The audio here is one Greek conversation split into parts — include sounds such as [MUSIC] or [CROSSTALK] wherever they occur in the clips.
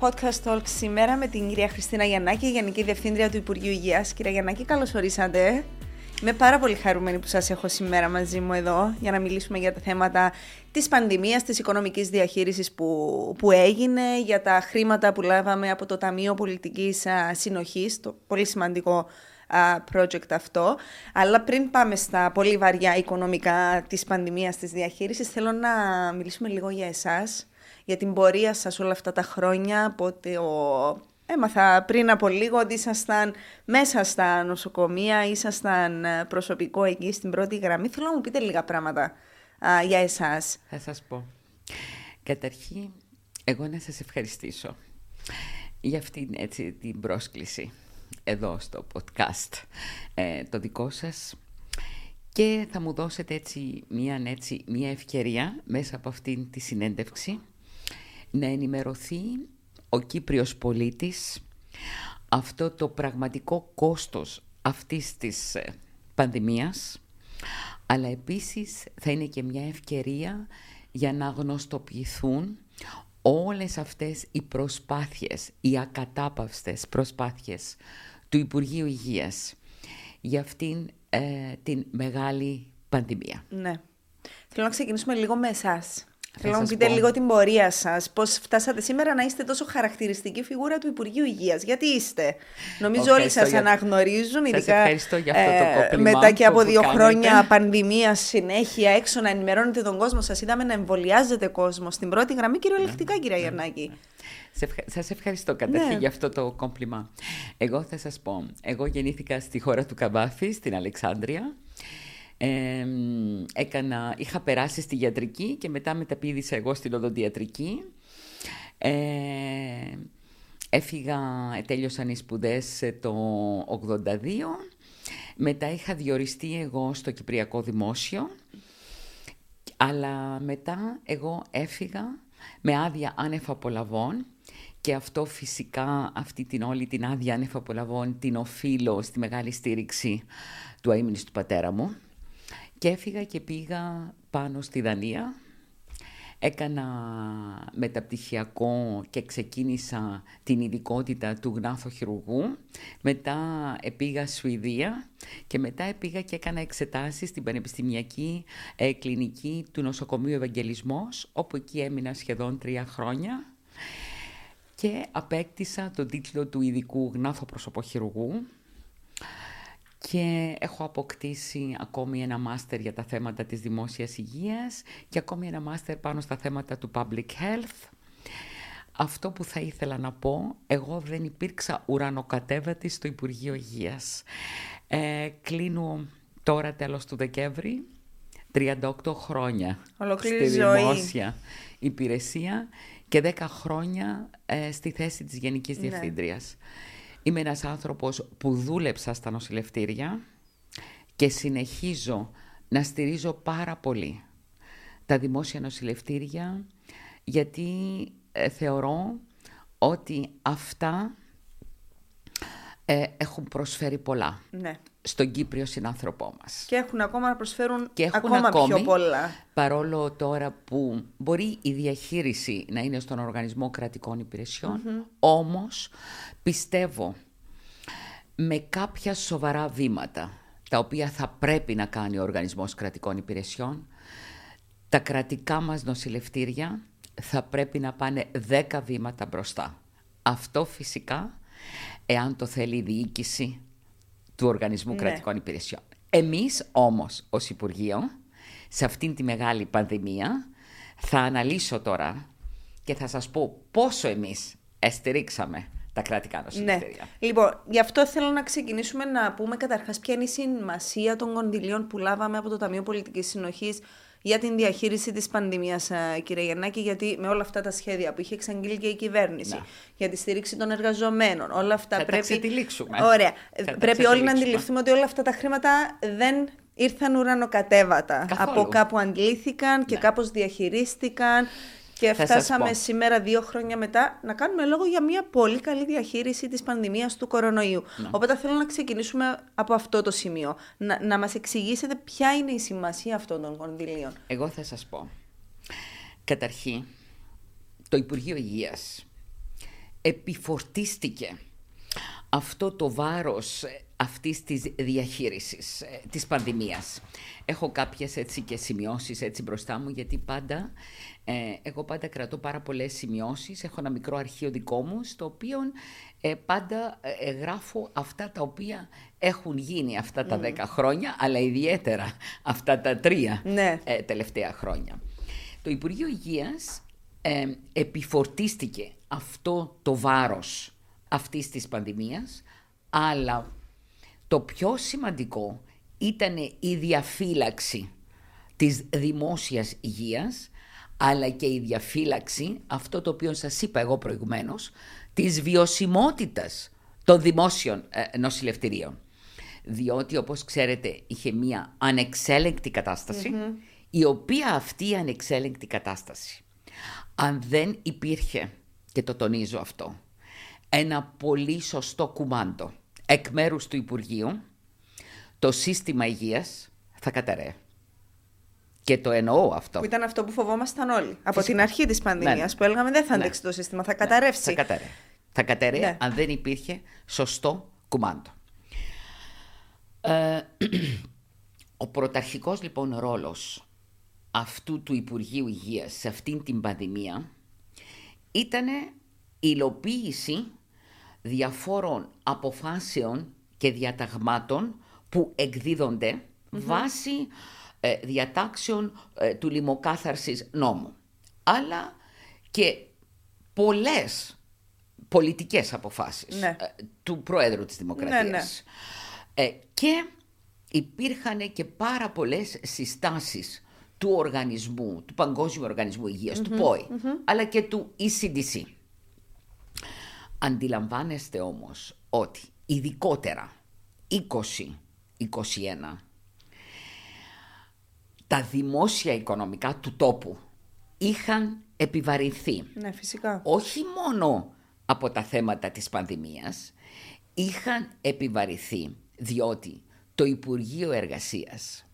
Podcast Talk σήμερα με την κυρία Χριστίνα Γιαννάκη, Γενική Διευθύντρια του Υπουργείου Υγείας. Κυρία Γιαννάκη, καλώς ορίσατε. Είμαι πάρα πολύ χαρούμενη που σας έχω σήμερα μαζί μου εδώ για να μιλήσουμε για τα θέματα της πανδημίας, της οικονομικής διαχείρισης που, που έγινε, για τα χρήματα που λάβαμε από το Ταμείο Πολιτικής Συνοχής, το πολύ σημαντικό project αυτό. Αλλά πριν πάμε στα πολύ βαριά οικονομικά της πανδημίας, της διαχείρισης, θέλω να μιλήσουμε λίγο για εσάς, για την πορεία σας όλα αυτά τα χρόνια, από ο Έμαθα πριν από λίγο ότι ήσασταν μέσα στα νοσοκομεία, ήσασταν ε, προσωπικό εκεί στην πρώτη γραμμή. Θέλω να μου πείτε λίγα πράγματα α, για εσάς. Θα σας πω. Καταρχήν, εγώ να σας ευχαριστήσω για αυτήν έτσι, την πρόσκληση εδώ στο podcast ε, το δικό σας και θα μου δώσετε έτσι μια, έτσι μια ευκαιρία μέσα από αυτήν τη συνέντευξη να ενημερωθεί ο Κύπριος πολίτης αυτό το πραγματικό κόστος αυτής της ε, πανδημίας αλλά επίσης θα είναι και μια ευκαιρία για να γνωστοποιηθούν όλες αυτές οι προσπάθειες, οι ακατάπαυστες προσπάθειες του Υπουργείου Υγείας για αυτήν ε, την μεγάλη πανδημία. Ναι. Θέλω να ξεκινήσουμε λίγο με εσάς. Θέλω να μου πείτε λίγο την πορεία σας. Πώς φτάσατε σήμερα να είστε τόσο χαρακτηριστική φιγούρα του Υπουργείου Υγείας; Γιατί είστε; Νομίζω όλοι σας αναγνωρίζουν, ειδικά ευχαριστώ για αυτό το ε, μετά και από δύο χρόνια πανδημία συνέχεια έξω να ενημερώνετε τον κόσμο. Σας είδαμε να εμβολιάζετε κόσμο στην πρώτη γραμμή, κυριολεκτικά, ναι, κυρία ναι, Γιαννάκη. Ναι. Σας ευχαριστώ καταρχήν ναι. για αυτό το κόμπλιμα. Εγώ θα σας πω, εγώ γεννήθηκα στη χώρα του Καμπάφη, στην Αλεξάνδρεια έκανα, είχα περάσει στη γιατρική και μετά μεταπίδησα εγώ στην οδοντιατρική. Ε, έφυγα, τέλειωσαν οι σπουδές το 82. Μετά είχα διοριστεί εγώ στο Κυπριακό Δημόσιο. Αλλά μετά εγώ έφυγα με άδεια άνευ απολαβών και αυτό φυσικά αυτή την όλη την άδεια άνευ απολαβών την οφείλω στη μεγάλη στήριξη του αείμνης του πατέρα μου. Και έφυγα και πήγα πάνω στη Δανία. Έκανα μεταπτυχιακό και ξεκίνησα την ειδικότητα του γνάθοχειρουργού. Μετά πήγα Σουηδία και μετά πήγα και έκανα εξετάσεις στην Πανεπιστημιακή ε, Κλινική του Νοσοκομείου Ευαγγελισμός, όπου εκεί έμεινα σχεδόν τρία χρόνια και απέκτησα τον τίτλο του ειδικού γνάθοπροσωποχειρουργού και έχω αποκτήσει ακόμη ένα μάστερ για τα θέματα της δημόσιας υγείας και ακόμη ένα μάστερ πάνω στα θέματα του public health. Αυτό που θα ήθελα να πω, εγώ δεν υπήρξα ουρανοκατέβατη στο Υπουργείο Υγείας. Ε, κλείνω τώρα τέλος του Δεκέμβρη 38 χρόνια Ολοκλήρη στη δημόσια υπηρεσία και 10 χρόνια ε, στη θέση της Γενικής ναι. Διευθύντριας. Είμαι ένας άνθρωπος που δούλεψα στα νοσηλευτήρια και συνεχίζω να στηρίζω πάρα πολύ τα δημόσια νοσηλευτήρια γιατί ε, θεωρώ ότι αυτά ε, έχουν προσφέρει πολλά ναι. Στον Κύπριο συνάνθρωπό μας. Και έχουν ακόμα να προσφέρουν και έχουν ακόμα πιο πολλά. Παρόλο τώρα που μπορεί η διαχείριση να είναι στον Οργανισμό Κρατικών όμως πιστεύω με κάποια σοβαρά βήματα τα οποία θα πρέπει να κάνει ο Οργανισμός Κρατικών Υπηρεσιών, τα κρατικά μας νοσηλευτήρια θα πρέπει να πάνε δέκα βήματα μπροστά. Αυτό φυσικά, εάν το θέλει η διοίκηση του Οργανισμού ναι. Κρατικών Υπηρεσιών. Εμείς όμως ως Υπουργείο, σε αυτήν τη μεγάλη πανδημία, θα αναλύσω τώρα και θα σας πω πόσο εμείς εστηρίξαμε τα κρατικά νοσηλευτήρια. Ναι. Λοιπόν, γι' αυτό θέλω να ξεκινήσουμε να πούμε καταρχάς ποια είναι η σημασία των κονδυλίων που λάβαμε από το Ταμείο Πολιτικής Συνοχής για την διαχείριση της πανδημίας, ε, κύριε Γιαννάκη, γιατί με όλα αυτά τα σχέδια που είχε εξαγγείλει και η κυβέρνηση να. για τη στήριξη των εργαζομένων, όλα αυτά θα πρέπει... Τα Ωραία. Θα πρέπει όλοι να αντιληφθούμε ότι όλα αυτά τα χρήματα δεν ήρθαν ουρανοκατέβατα. Από κάπου αντλήθηκαν και ναι. κάπως διαχειρίστηκαν και φτάσαμε σήμερα, δύο χρόνια μετά, να κάνουμε λόγο για μια πολύ καλή διαχείριση της πανδημίας του κορονοϊού. Ναι. Οπότε θέλω να ξεκινήσουμε από αυτό το σημείο. Να, να μας εξηγήσετε ποια είναι η σημασία αυτών των κονδυλίων. Εγώ θα σας πω. Καταρχήν, το Υπουργείο Υγείας επιφορτίστηκε αυτό το βάρος αυτής της διαχείρισης ε, της πανδημίας. Έχω κάποιες έτσι και σημειώσεις έτσι μπροστά μου γιατί πάντα, ε, εγώ πάντα κρατώ πάρα πολλές σημειώσεις, έχω ένα μικρό αρχείο δικό μου στο οποίο ε, πάντα γράφω αυτά τα οποία έχουν γίνει αυτά τα δέκα χρόνια αλλά ιδιαίτερα αυτά τα τρία ναι. τελευταία χρόνια. Το Υπουργείο Υγείας επιφορτίστηκε αυτό το βάρος αυτής της πανδημίας αλλά το πιο σημαντικό ήταν η διαφύλαξη της δημόσιας υγείας, αλλά και η διαφύλαξη, αυτό το οποίο σας είπα εγώ προηγουμένως, της βιωσιμότητας των δημόσιων ε, νοσηλευτηρίων. Διότι, όπως ξέρετε, είχε μία ανεξέλεγκτη η οποία αυτή η ανεξέλεγκτη κατάσταση, αν δεν υπήρχε, και το τονίζω αυτό, ένα πολύ σωστό κουμάντο εκ μέρους του Υπουργείου, το σύστημα υγείας θα καταραίει. Και το εννοώ αυτό. Που ήταν αυτό που φοβόμασταν όλοι. Από την αρχή της πανδημίας ναι, ναι. που έλεγαμε δεν θα ναι. αντέξει το σύστημα, θα καταρρεύσει. θα καταραίει. Θα καταραίει αν δεν υπήρχε σωστό κουμάντο. Ε, [CLEARS THROAT] ο πρωταρχικός λοιπόν ρόλος αυτού του Υπουργείου Υγείας σε αυτήν την πανδημία ήταν η υλοποίηση διαφόρων αποφάσεων και διαταγμάτων που εκδίδονται βάσει ε, διατάξεων ε, του λιμοκάθαρσης νόμου. Αλλά και πολλές πολιτικές αποφάσεις ναι. ε, του Πρόεδρου της Δημοκρατίας. Ναι, ναι. και υπήρχαν και πάρα πολλές συστάσεις του οργανισμού, του Παγκόσμιου Οργανισμού του ΠΟΗ, αλλά και του ECDC. Αντιλαμβάνεστε όμως ότι ειδικότερα 20-21 τα δημόσια οικονομικά του τόπου είχαν επιβαρυνθεί. Ναι, φυσικά. Όχι μόνο από τα θέματα της πανδημίας, είχαν επιβαρυνθεί διότι το Υπουργείο Εργασίας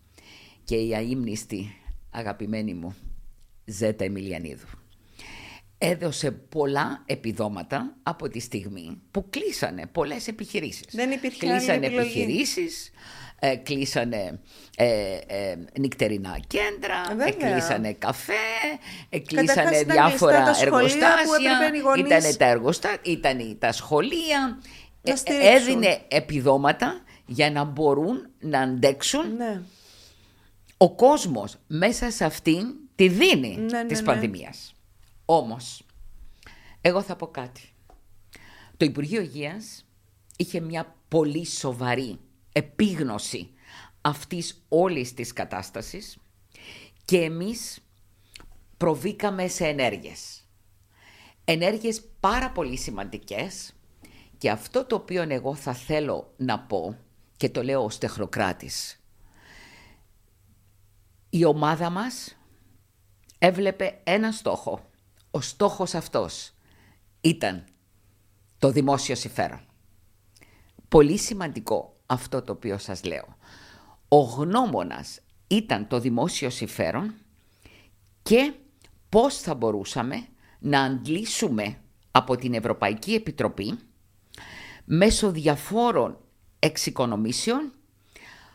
και η αείμνηστη αγαπημένη μου Ζέτα Εμιλιανίδου έδωσε πολλά επιδόματα από τη στιγμή που κλείσανε πολλές επιχειρήσεις. Δεν υπήρχε Κλείσανε επιχειρήσεις, ε, κλείσανε ε, ε, νυχτερινά κέντρα, ε, κλείσανε καφέ, ε, κλείσανε διάφορα τα εργοστάσια, ήταν τα, εργοστά, ήταν τα σχολεία, ε, έδινε επιδόματα για να μπορούν να αντέξουν ναι. ο κόσμος μέσα σε αυτήν τη δίνη ναι, ναι της ναι. πανδημίας. Όμως, εγώ θα πω κάτι. Το Υπουργείο Υγείας είχε μια πολύ σοβαρή επίγνωση αυτής όλης της κατάστασης και εμείς προβήκαμε σε ενέργειες. Ενέργειες πάρα πολύ σημαντικές και αυτό το οποίο εγώ θα θέλω να πω και το λέω ως τεχνοκράτης. Η ομάδα μας έβλεπε ένα στόχο ο στόχος αυτός ήταν το δημόσιο συμφέρον. Πολύ σημαντικό αυτό το οποίο σας λέω. Ο γνώμονας ήταν το δημόσιο συμφέρον και πώς θα μπορούσαμε να αντλήσουμε από την Ευρωπαϊκή Επιτροπή μέσω διαφόρων εξοικονομήσεων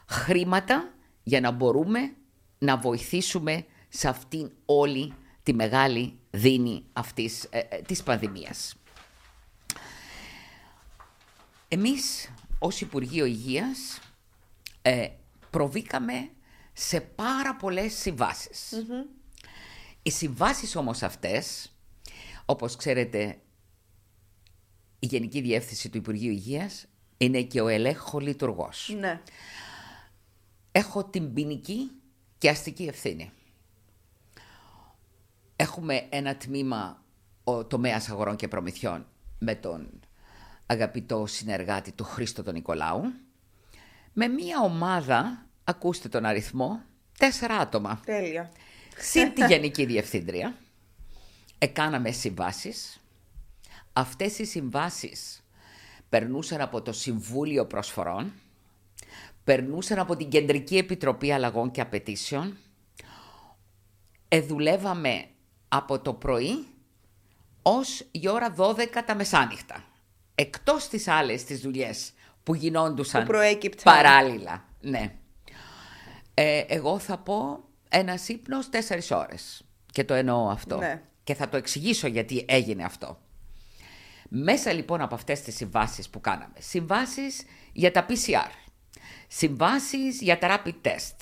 χρήματα για να μπορούμε να βοηθήσουμε σε αυτήν όλη τη μεγάλη δίνει αυτής ε, ε, της πανδημίας. Εμείς ως Υπουργείο Υγείας ε, προβήκαμε σε πάρα πολλές Οι συμβάσεις όμως αυτές, όπως ξέρετε, η Γενική Διεύθυνση του Υπουργείου Υγείας είναι και ο ελέγχο λειτουργός. Ναι. Έχω την ποινική και αστική ευθύνη. Έχουμε ένα τμήμα ο τομέας αγορών και προμηθειών με τον αγαπητό συνεργάτη του Χρήστο τον Νικολάου με μια ομάδα, ακούστε τον αριθμό, τέσσερα άτομα. Τέλεια. Συν τη Γενική Διευθύντρια. Εκάναμε συμβάσεις. Αυτές οι συμβάσεις περνούσαν από το Συμβούλιο Προσφορών, περνούσαν από την Κεντρική Επιτροπή Αλλαγών και Απαιτήσεων, εδουλεύαμε από το πρωί ως η ώρα 12 τα μεσάνυχτα. Εκτός τις άλλες τις δουλειές που γινόντουσαν Που προέκυπταν. παράλληλα. Ναι. Ε, εγώ θα πω ένας ύπνος τέσσερις ώρες. Και το εννοώ αυτό. Ναι. Και θα το εξηγήσω γιατί έγινε αυτό. Μέσα λοιπόν από αυτές τις συμβάσεις που κάναμε, συμβάσεις για τα PCR, συμβάσεις για τα rapid test,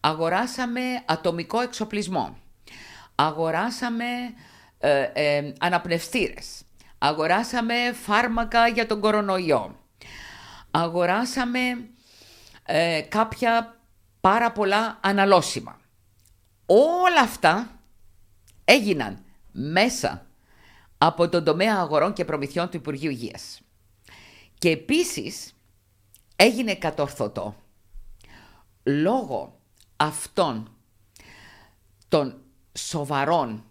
αγοράσαμε ατομικό εξοπλισμό, αγοράσαμε ε, ε, αναπνευστήρες, αγοράσαμε φάρμακα για τον κορονοϊό, αγοράσαμε ε, κάποια πάρα πολλά αναλώσιμα. Όλα αυτά έγιναν μέσα από τον τομέα αγορών και προμηθειών του Υπουργείου Υγείας. Και επίσης έγινε κατορθωτό λόγω αυτών των σοβαρών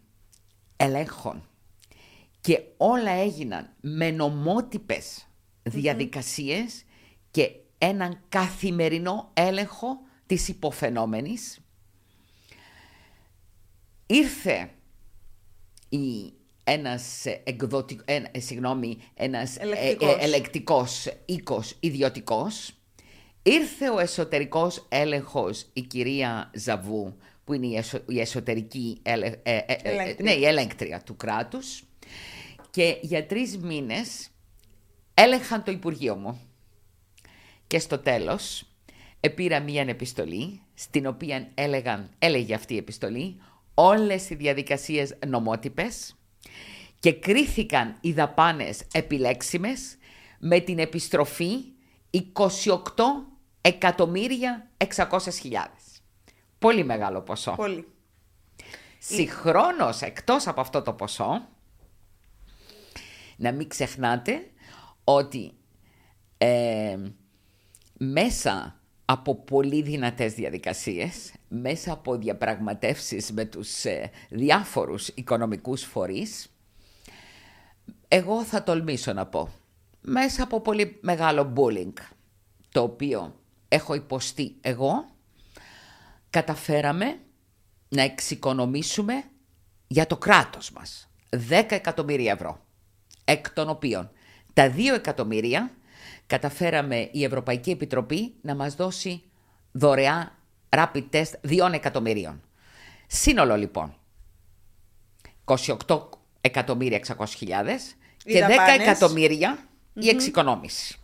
ελέγχων και όλα έγιναν με νομότυπες διαδικασίες και έναν καθημερινό έλεγχο της υποφαινόμενης. Ήρθε η, ένας, εκδοτι, ένα, ε, συγγνώμη, ένας ε, Ελεκτικός. ε, ελεκτικός οίκος ιδιωτικός. Ήρθε ο εσωτερικός έλεγχος η κυρία Ζαβού, που είναι η, εσω- η εσωτερική ελε, ε, ε, ε, ε, Ελέγκτρια. ναι, η ελέγκτρια του κράτους και για τρεις μήνες έλεγχαν το Υπουργείο μου. Και στο τέλος επήρα μία επιστολή στην οποία έλεγαν, έλεγε αυτή η επιστολή όλες οι διαδικασίες νομότυπες και κρίθηκαν οι δαπάνες επιλέξιμες με την επιστροφή 28 εκατομμύρια 600 χιλιάδες. Πολύ μεγάλο ποσό. Πολύ. Συγχρόνως, εκτός από αυτό το ποσό, να μην ξεχνάτε ότι ε, μέσα από πολύ δυνατές διαδικασίες, μέσα από διαπραγματεύσεις με τους ε, διάφορους οικονομικούς φορείς, εγώ θα τολμήσω να πω, μέσα από πολύ μεγάλο bullying, το οποίο έχω υποστεί εγώ, καταφέραμε να εξοικονομήσουμε για το κράτος μας 10 εκατομμύρια ευρώ, εκ των οποίων τα 2 εκατομμύρια καταφέραμε η Ευρωπαϊκή Επιτροπή να μας δώσει δωρεά rapid test 2 εκατομμυρίων. Σύνολο λοιπόν 28 εκατομμύρια 600 χιλιάδες Οι και 10 δαπάνες. εκατομμύρια η εξοικονόμηση.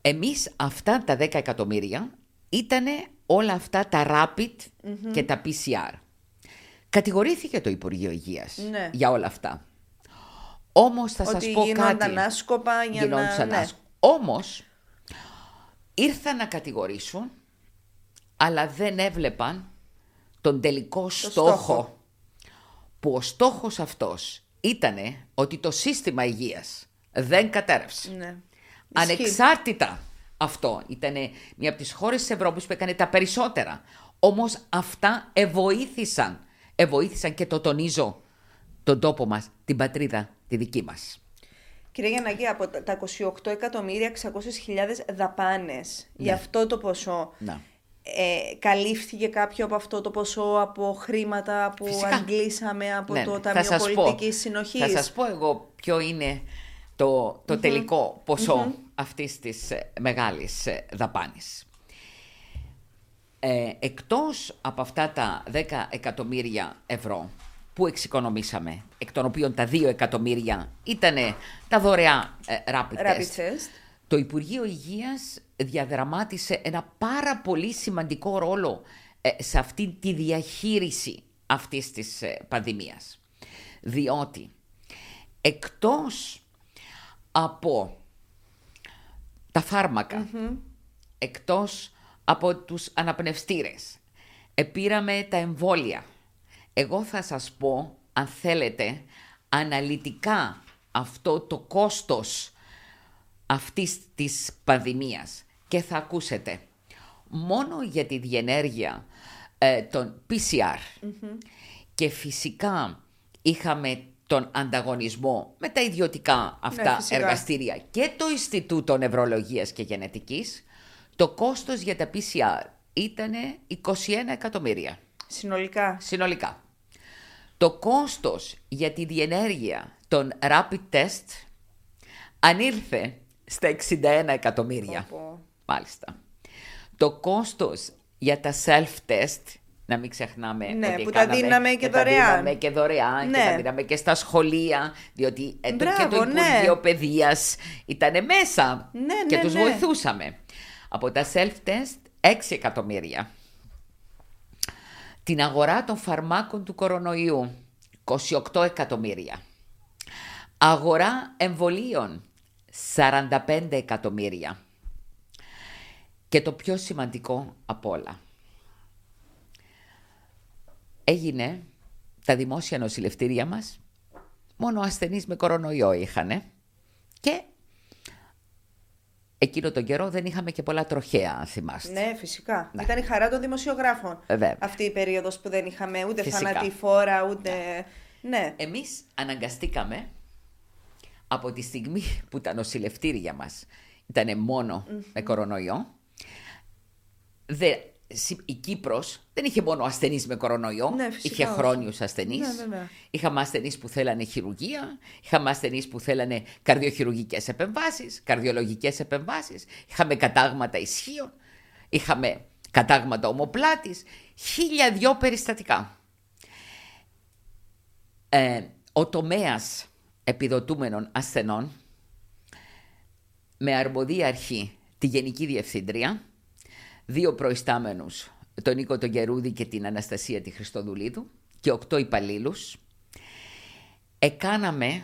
Εμείς αυτά τα 10 εκατομμύρια ήταν όλα αυτά τα rapid και τα PCR. Κατηγορήθηκε το Υπουργείο Υγείας Ναι. για όλα αυτά. Όμως θα σας Ότι πω γίνονταν κάτι. άσκοπα για να... Γινόντουσαν ναι. άσκοπα. Όμως ήρθαν να κατηγορήσουν αλλά δεν έβλεπαν τον τελικό στόχο, στόχο. που ο στόχος αυτός ήταν ότι το σύστημα υγείας δεν κατέρευσε. Ναι. Ισχύει. Ανεξάρτητα αυτό ήταν μια από τις χώρες της Ευρώπης που έκανε τα περισσότερα. Όμως αυτά ευοήθησαν. Ευοήθησαν και το τονίζω τον τόπο μας, την πατρίδα, τη δική μας. Κύριε Γιαννάκη, από τα τα 28 εκατομμύρια 600.000 δαπάνες για Ναι. αυτό το ποσό, Να. ε, καλύφθηκε κάποιο από αυτό το ποσό από χρήματα που Φυσικά. αντλήσαμε από Ναι, το ναι. Ταμείο σας πω- Πολιτικής Συνοχής; Θα σας πω εγώ ποιο είναι το, το τελικό ποσό αυτής της ε, μεγάλης ε, δαπάνης. Ε, εκτός από αυτά τα 10 εκατομμύρια ευρώ που εξοικονομήσαμε, εκ των οποίων τα 2 εκατομμύρια ήταν τα δωρεά ε, rapid, Rapid test, test. το Υπουργείο Υγείας διαδραμάτισε ένα πάρα πολύ σημαντικό ρόλο ε, σε αυτή τη διαχείριση αυτής της ε, πανδημίας. Διότι εκτός από τα φάρμακα, εκτός από τους αναπνευστήρες, επήραμε τα εμβόλια. Εγώ θα σας πω, αν θέλετε, αναλυτικά αυτό το κόστος αυτής της πανδημίας και θα ακούσετε μόνο για τη διενέργεια ε, των PCR και φυσικά είχαμε τον ανταγωνισμό με τα ιδιωτικά αυτά φυσικά. εργαστήρια και το Ινστιτούτο Νευρολογίας και Γενετικής το κόστος για τα PCR ήταν 21 εκατομμύρια Συνολικά. συνολικά. Το κόστος για τη διενέργεια των rapid test ανήλθε στα 61 εκατομμύρια. Πω, Μάλιστα. Το κόστος για τα self-test, να μην ξεχνάμε Ναι, ότι που τα κάναμε δίναμε και τα δωρεάν. δίναμε και δωρεάν και Ναι. τα δίναμε και στα σχολεία, διότι ε, το- και Μπράβο, το ναι. Υπουργείο Παιδείας ήταν μέσα Ναι, και ναι, τους ναι. βοηθούσαμε. Από τα self-test, 6 εκατομμύρια. Την αγορά των φαρμάκων του κορονοϊού, 28 εκατομμύρια. Αγορά εμβολίων, 45 εκατομμύρια. Και το πιο σημαντικό από όλα. Έγινε τα δημόσια νοσηλευτήρια μας, μόνο ασθενείς με κορονοϊό είχανε και εκείνο τον καιρό δεν είχαμε και πολλά τροχαία, αν θυμάστε. Ναι, φυσικά. Ναι. Ήταν η χαρά των δημοσιογράφων. Ε, βέβαια. Αυτή η περίοδος που δεν είχαμε ούτε Φυσικά. θανατηφόρα, ούτε... Ναι. Εμείς αναγκαστήκαμε από τη στιγμή που τα νοσηλευτήρια μας ήταν μόνο με κορονοϊό, δε, συ- η Κύπρος δεν είχε μόνο ασθενείς με κορονοϊό, Ναι, φυσικά είχε όχι. χρόνιους ασθενείς. Ναι, βέβαια. Είχαμε ασθενείς που θέλανε χειρουργία, είχαμε ασθενείς που θέλανε καρδιοχειρουργικές επεμβάσεις, καρδιολογικές επεμβάσεις, είχαμε κατάγματα ισχύων, είχαμε κατάγματα ομοπλάτης, χίλια δυο περιστατικά. Ε, ο τομέας επιδοτούμενων ασθενών με αρμοδία αρχή τη Γενική Διευθύντρια, δύο προϊστάμενους, τον Νίκο τον Γερούδη και την Αναστασία τη Χριστοδουλίδου και οκτώ υπαλλήλους. Εκάναμε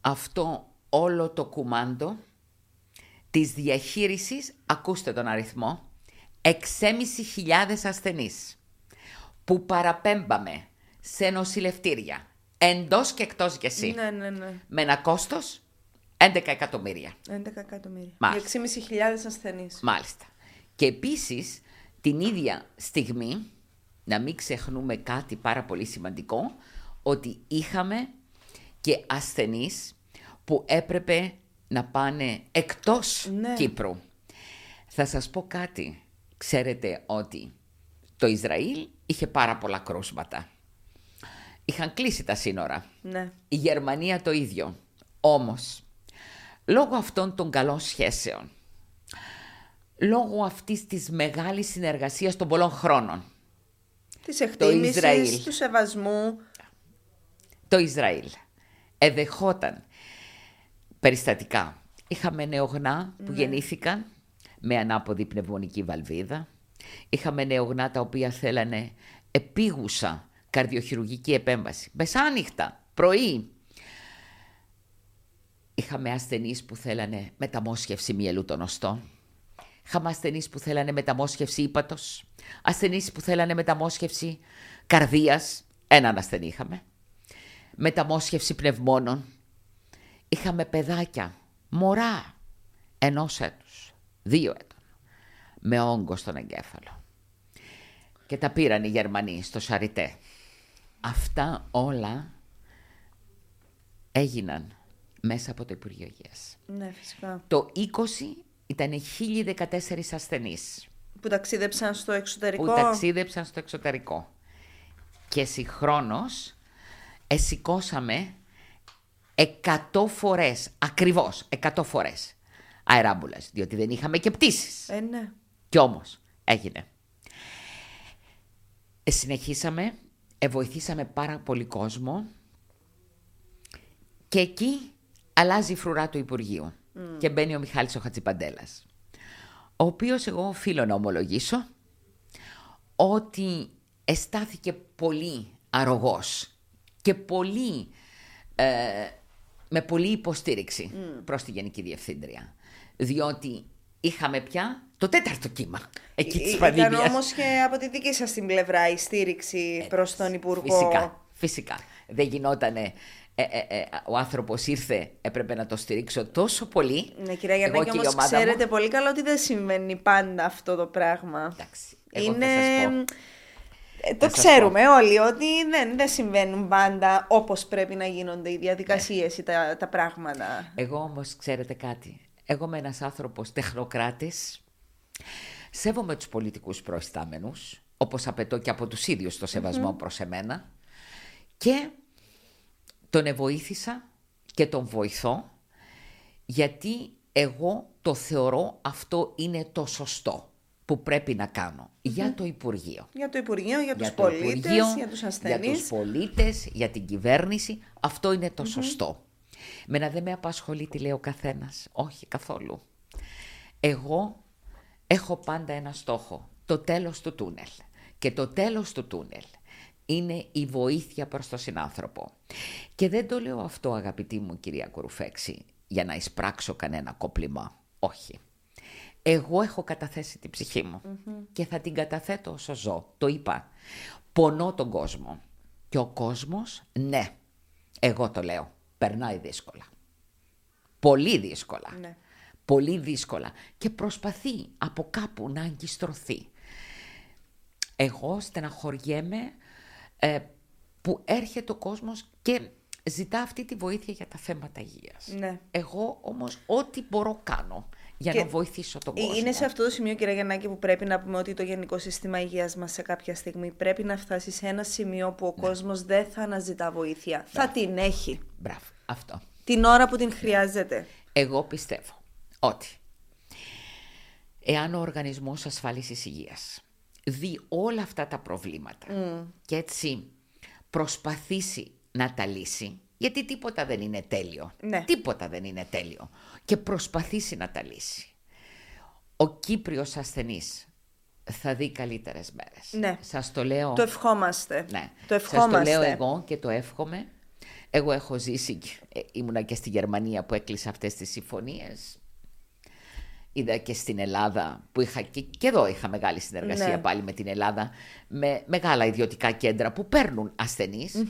αυτό όλο το κουμάντο της διαχείρισης, ακούστε τον αριθμό, 6.500 ασθενείς που παραπέμπαμε σε νοσηλευτήρια εντός και εκτός γεσί Ναι, ναι, ναι. με ένα κόστος 11 εκατομμύρια. 11 εκατομμύρια. Μάλιστα. Για 6.500 ασθενείς. Μάλιστα. Και επίσης την ίδια στιγμή, να μην ξεχνούμε κάτι πάρα πολύ σημαντικό, ότι είχαμε και ασθενείς που έπρεπε να πάνε εκτός Ναι. Κύπρου. Θα σας πω κάτι. Ξέρετε ότι το Ισραήλ είχε πάρα πολλά κρούσματα. Είχαν κλείσει τα σύνορα. Ναι. Η Γερμανία το ίδιο. Όμως, λόγω αυτών των καλών σχέσεων, λόγω αυτής της μεγάλης συνεργασίας των πολλών χρόνων, Της Ισραήλ. εκτίμησης, του σεβασμού. το Ισραήλ εδεχόταν περιστατικά. Είχαμε νεογνά που γεννήθηκαν με ανάποδη πνευμονική βαλβίδα. Είχαμε νεογνά τα οποία θέλανε επίγουσα καρδιοχειρουργική επέμβαση. Μεσάνυχτα, πρωί. Είχαμε ασθενείς που θέλανε μεταμόσχευση μυελού των οστών. Είχαμε ασθενείς που θέλανε μεταμόσχευση ύπατος. Ασθενείς που θέλανε μεταμόσχευση καρδίας. Έναν ασθενή είχαμε. Μεταμόσχευση πνευμόνων. Είχαμε παιδάκια, μωρά, ενός έτους, δύο έτων, με όγκο στον εγκέφαλο. Και τα πήραν οι Γερμανοί στο Σαριτέ. Αυτά όλα έγιναν μέσα από το Υπουργείο Υγείας. Ναι, φυσικά. Το 20 ήταν 1014 ασθενείς Που ταξίδεψαν στο εξωτερικό. που ταξίδεψαν στο εξωτερικό. Και συγχρόνως εσηκώσαμε 100 φορές, ακριβώς 100 φορές αεράμπουλες, διότι δεν είχαμε και πτήσεις. Ε, ναι. Κι όμως έγινε. Ε, συνεχίσαμε, ε, βοηθήσαμε πάρα πολύ κόσμο και εκεί αλλάζει η φρουρά του Υπουργείου και μπαίνει ο Μιχάλης ο Χατζιπαντέλας, ο οποίος εγώ οφείλω να ομολογήσω ότι αισθάθηκε πολύ αρρωγός και πολύ, ε, με πολύ υποστήριξη προς τη Γενική Διευθύντρια. Διότι είχαμε πια το τέταρτο κύμα εκεί της Ή- πανδημίας. Ήταν όμως και από τη δική σας την πλευρά η στήριξη προς τον Υπουργό. Φυσικά, φυσικά. Δεν γινότανε... ε, ε, ε, ο άνθρωπος ήρθε, έπρεπε να το στηρίξω τόσο πολύ. Ναι, κυρία Εγώ Γιαννάκη, και η όμως ομάδα ξέρετε μου. πολύ καλά ότι δεν συμβαίνει πάντα αυτό το πράγμα. Εντάξει, εγώ Είναι... θα σας πω. Ε, το Θα σας ξέρουμε όλοι ότι δεν, δεν συμβαίνουν πάντα όπως πρέπει να γίνονται οι διαδικασίες ή τα, τα πράγματα. Εγώ όμως ξέρετε κάτι. Εγώ είμαι ένας άνθρωπος τεχνοκράτης. Σέβομαι τους πολιτικούς προϊστάμενους, όπως απαιτώ και από τους ίδιους το σεβασμό προς εμένα. Και τον ευοήθησα και τον βοηθώ γιατί εγώ το θεωρώ αυτό είναι το σωστό που πρέπει να κάνω για το Υπουργείο. Για το Υπουργείο, για, τους το πολίτες, Υπουργείο, για τους ασθενείς. Για τους πολίτες, για την κυβέρνηση. Αυτό είναι το σωστό. Μένα δεν με απασχολεί τι λέει ο καθένας. Όχι καθόλου. Εγώ έχω πάντα ένα στόχο. Το τέλος του τούνελ. Και το τέλος του τούνελ είναι η βοήθεια προς τον συνάνθρωπο. Και δεν το λέω αυτό αγαπητή μου κυρία Κουρουφέξη για να εισπράξω κανένα κοπλιμά. Όχι. Εγώ έχω καταθέσει την ψυχή μου και θα την καταθέτω όσο ζω. Το είπα. Πονώ τον κόσμο. Και ο κόσμος, ναι, εγώ το λέω, περνάει δύσκολα. Πολύ δύσκολα. Ναι. Πολύ δύσκολα. Και προσπαθεί από κάπου να αγκιστρωθεί. Εγώ στεναχωριέμαι ε, που έρχεται ο κόσμος και ζητά αυτή τη βοήθεια για τα θέματα υγείας. Ναι. Εγώ όμως ό,τι μπορώ κάνω για Και να βοηθήσω τον κόσμο. Είναι σε αυτό το σημείο, κύριε Γιαννάκη, που πρέπει να πούμε ότι το Γενικό Σύστημα Υγείας μας σε κάποια στιγμή πρέπει να φτάσει σε ένα σημείο που ο Ναι. κόσμος δεν θα αναζητά βοήθεια. Θα την έχει. Μπράβο, αυτό. Την ώρα που την χρειάζεται. Εγώ πιστεύω ότι εάν ο Οργανισμός Ασφάλισης Υγείας δει όλα αυτά τα προβλήματα και έτσι προσπαθήσει να τα λύσει, γιατί τίποτα δεν είναι τέλειο. Ναι. Τίποτα δεν είναι τέλειο. Και προσπαθήσει να τα λύσει. Ο Κύπριος ασθενής θα δει καλύτερες μέρες. Ναι. Σας το λέω. Το ευχόμαστε. Ναι. Το Σας ευχόμαστε. το λέω εγώ και το εύχομαι. Εγώ έχω ζήσει, ε, ήμουνα και στη Γερμανία που έκλεισα αυτές τις συμφωνίες. Είδα και στην Ελλάδα που είχα και, και εδώ είχα μεγάλη συνεργασία Ναι. πάλι με την Ελλάδα με μεγάλα ιδιωτικά κέντρα που παίρνουν ασθενείς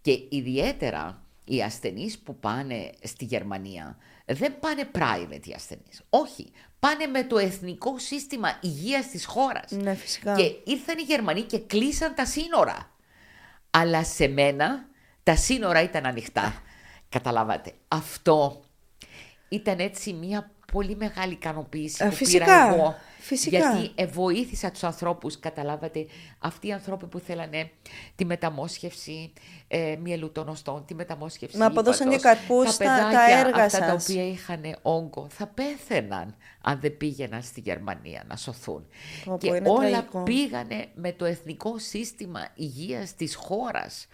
και ιδιαίτερα οι ασθενείς που πάνε στη Γερμανία δεν πάνε private οι ασθενείς. Όχι, πάνε με το εθνικό σύστημα υγείας της χώρας. Ναι, φυσικά. Και ήρθαν οι Γερμανοί και κλείσαν τα σύνορα. Αλλά σε μένα τα σύνορα ήταν ανοιχτά. Καταλάβατε. Αυτό ήταν έτσι μια πολύ μεγάλη ικανοποίηση Ε, που φυσικά, πήρα εγώ. φυσικά. Γιατί ε, βοήθησα τους ανθρώπους, καταλάβατε, αυτοί οι άνθρωποι που θέλανε τη μεταμόσχευση ε, μυελουτονοστών, τη μεταμόσχευση Μα αποδώσαν ύπατος. και καρπούς τα, τα- τα παιδάκια έργα αυτά τα σας. οποία είχαν όγκο θα πέθαιναν αν δεν πήγαιναν στη Γερμανία να σωθούν. Πω, πω, και είναι όλα τραγικό. πήγανε με το εθνικό σύστημα υγείας της χώρας.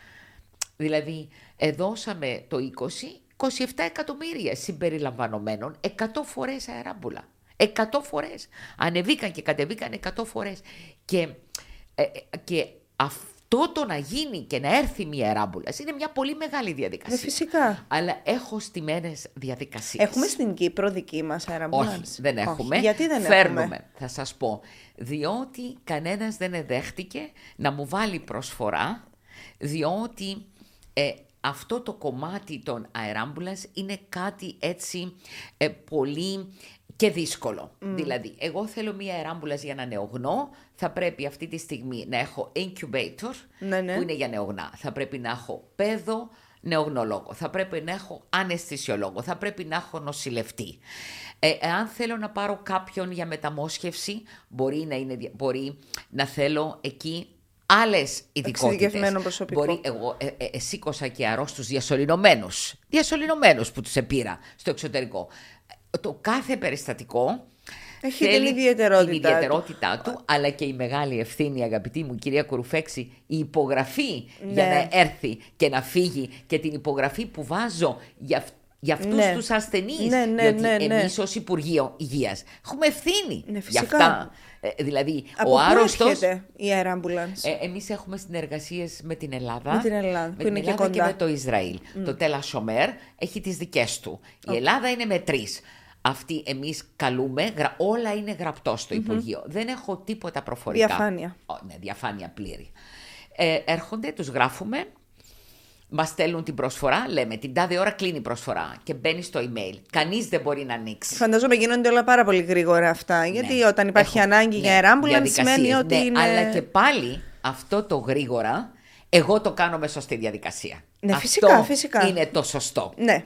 Δηλαδή, εδώσαμε το 20, 27 εκατομμύρια συμπεριλαμβανομένων 100 φορές αεράμπουλα. 100 φορές. Ανεβήκαν και κατεβήκαν 100 φορές. Και, ε, ε, και αυτό το να γίνει και να έρθει μια αεράμπουλα είναι μια πολύ μεγάλη διαδικασία. Ναι, φυσικά. Αλλά έχω στημένες διαδικασίες. Έχουμε στην Κύπρο δική μας αερambulance. Όχι, δεν έχουμε. Γιατί δεν Φέρνουμε, έχουμε. θα σας πω. Διότι κανένας δεν εδέχτηκε να μου βάλει προσφορά, διότι ε, αυτό το κομμάτι των αεράμπουλας είναι κάτι έτσι ε, πολύ και δύσκολο. Δηλαδή, εγώ θέλω μία αεράμπουλας για ένα νεογνώ, θα πρέπει αυτή τη στιγμή να έχω incubator, Ναι, ναι. που είναι για νεογνά. Θα πρέπει να έχω παιδό νεογνολόγο. Θα πρέπει να έχω αναισθησιολόγο. Θα πρέπει να έχω νοσηλευτή. Ε, εάν θέλω να πάρω κάποιον για μεταμόσχευση, μπορεί να, είναι, δια- μπορεί να θέλω εκεί άλλες ειδικότητες. Εξειδικευμένο προσωπικό. Μπορεί, εγώ ε, ε, ε, σήκωσα και αρρώστους διασωληνωμένους. Διασωληνωμένους που τους επήρα στο εξωτερικό. Ε, Το κάθε περιστατικό Έχει την θέλει ιδιαιτερότητά την του. ιδιαιτερότητά του, αλλά και η μεγάλη ευθύνη, αγαπητή μου κυρία Κουρουφέξη, η υπογραφή για Ναι. να έρθει και να φύγει και την υπογραφή που βάζω για, αυ- για αυτούς Ναι. τους ασθενείς. Ναι, ναι, διότι ναι, ναι. εμείς ως Υπουργείο Υγείας έχουμε ευθύνη Ναι, για φυσικά. αυτά. Ε, δηλαδή, Από ο πού άρρωστος... έρχεται η αερambulance. Ε, εμείς έχουμε συνεργασίες με την Ελλάδα, Με την Ελλάδα, με που την είναι και Ελλάδα κοντά. με το Ισραήλ. Το Τέλα Σομέρ έχει τις δικές του. Η Ελλάδα είναι με τρεις. Αυτή εμείς καλούμε, γρα- όλα είναι γραπτό στο Υπουργείο. Δεν έχω τίποτα προφορικά. Διαφάνεια. Ω, ναι, διαφάνεια πλήρη. Ε, έρχονται, τους γράφουμε, μας στέλνουν την προσφορά, λέμε την τάδε ώρα κλείνει η προσφορά και μπαίνει στο email. Κανείς δεν μπορεί να ανοίξει. Φαντάζομαι γίνονται όλα πάρα πολύ γρήγορα αυτά. Γιατί Ναι. όταν υπάρχει Έχω- ανάγκη ναι, για αερambulance διαδικασίες, σημαίνει ότι ναι, είναι. Αλλά και πάλι αυτό το γρήγορα, εγώ το κάνω με σωστή διαδικασία. Ναι, αυτό φυσικά, φυσικά. είναι το σωστό. Ναι.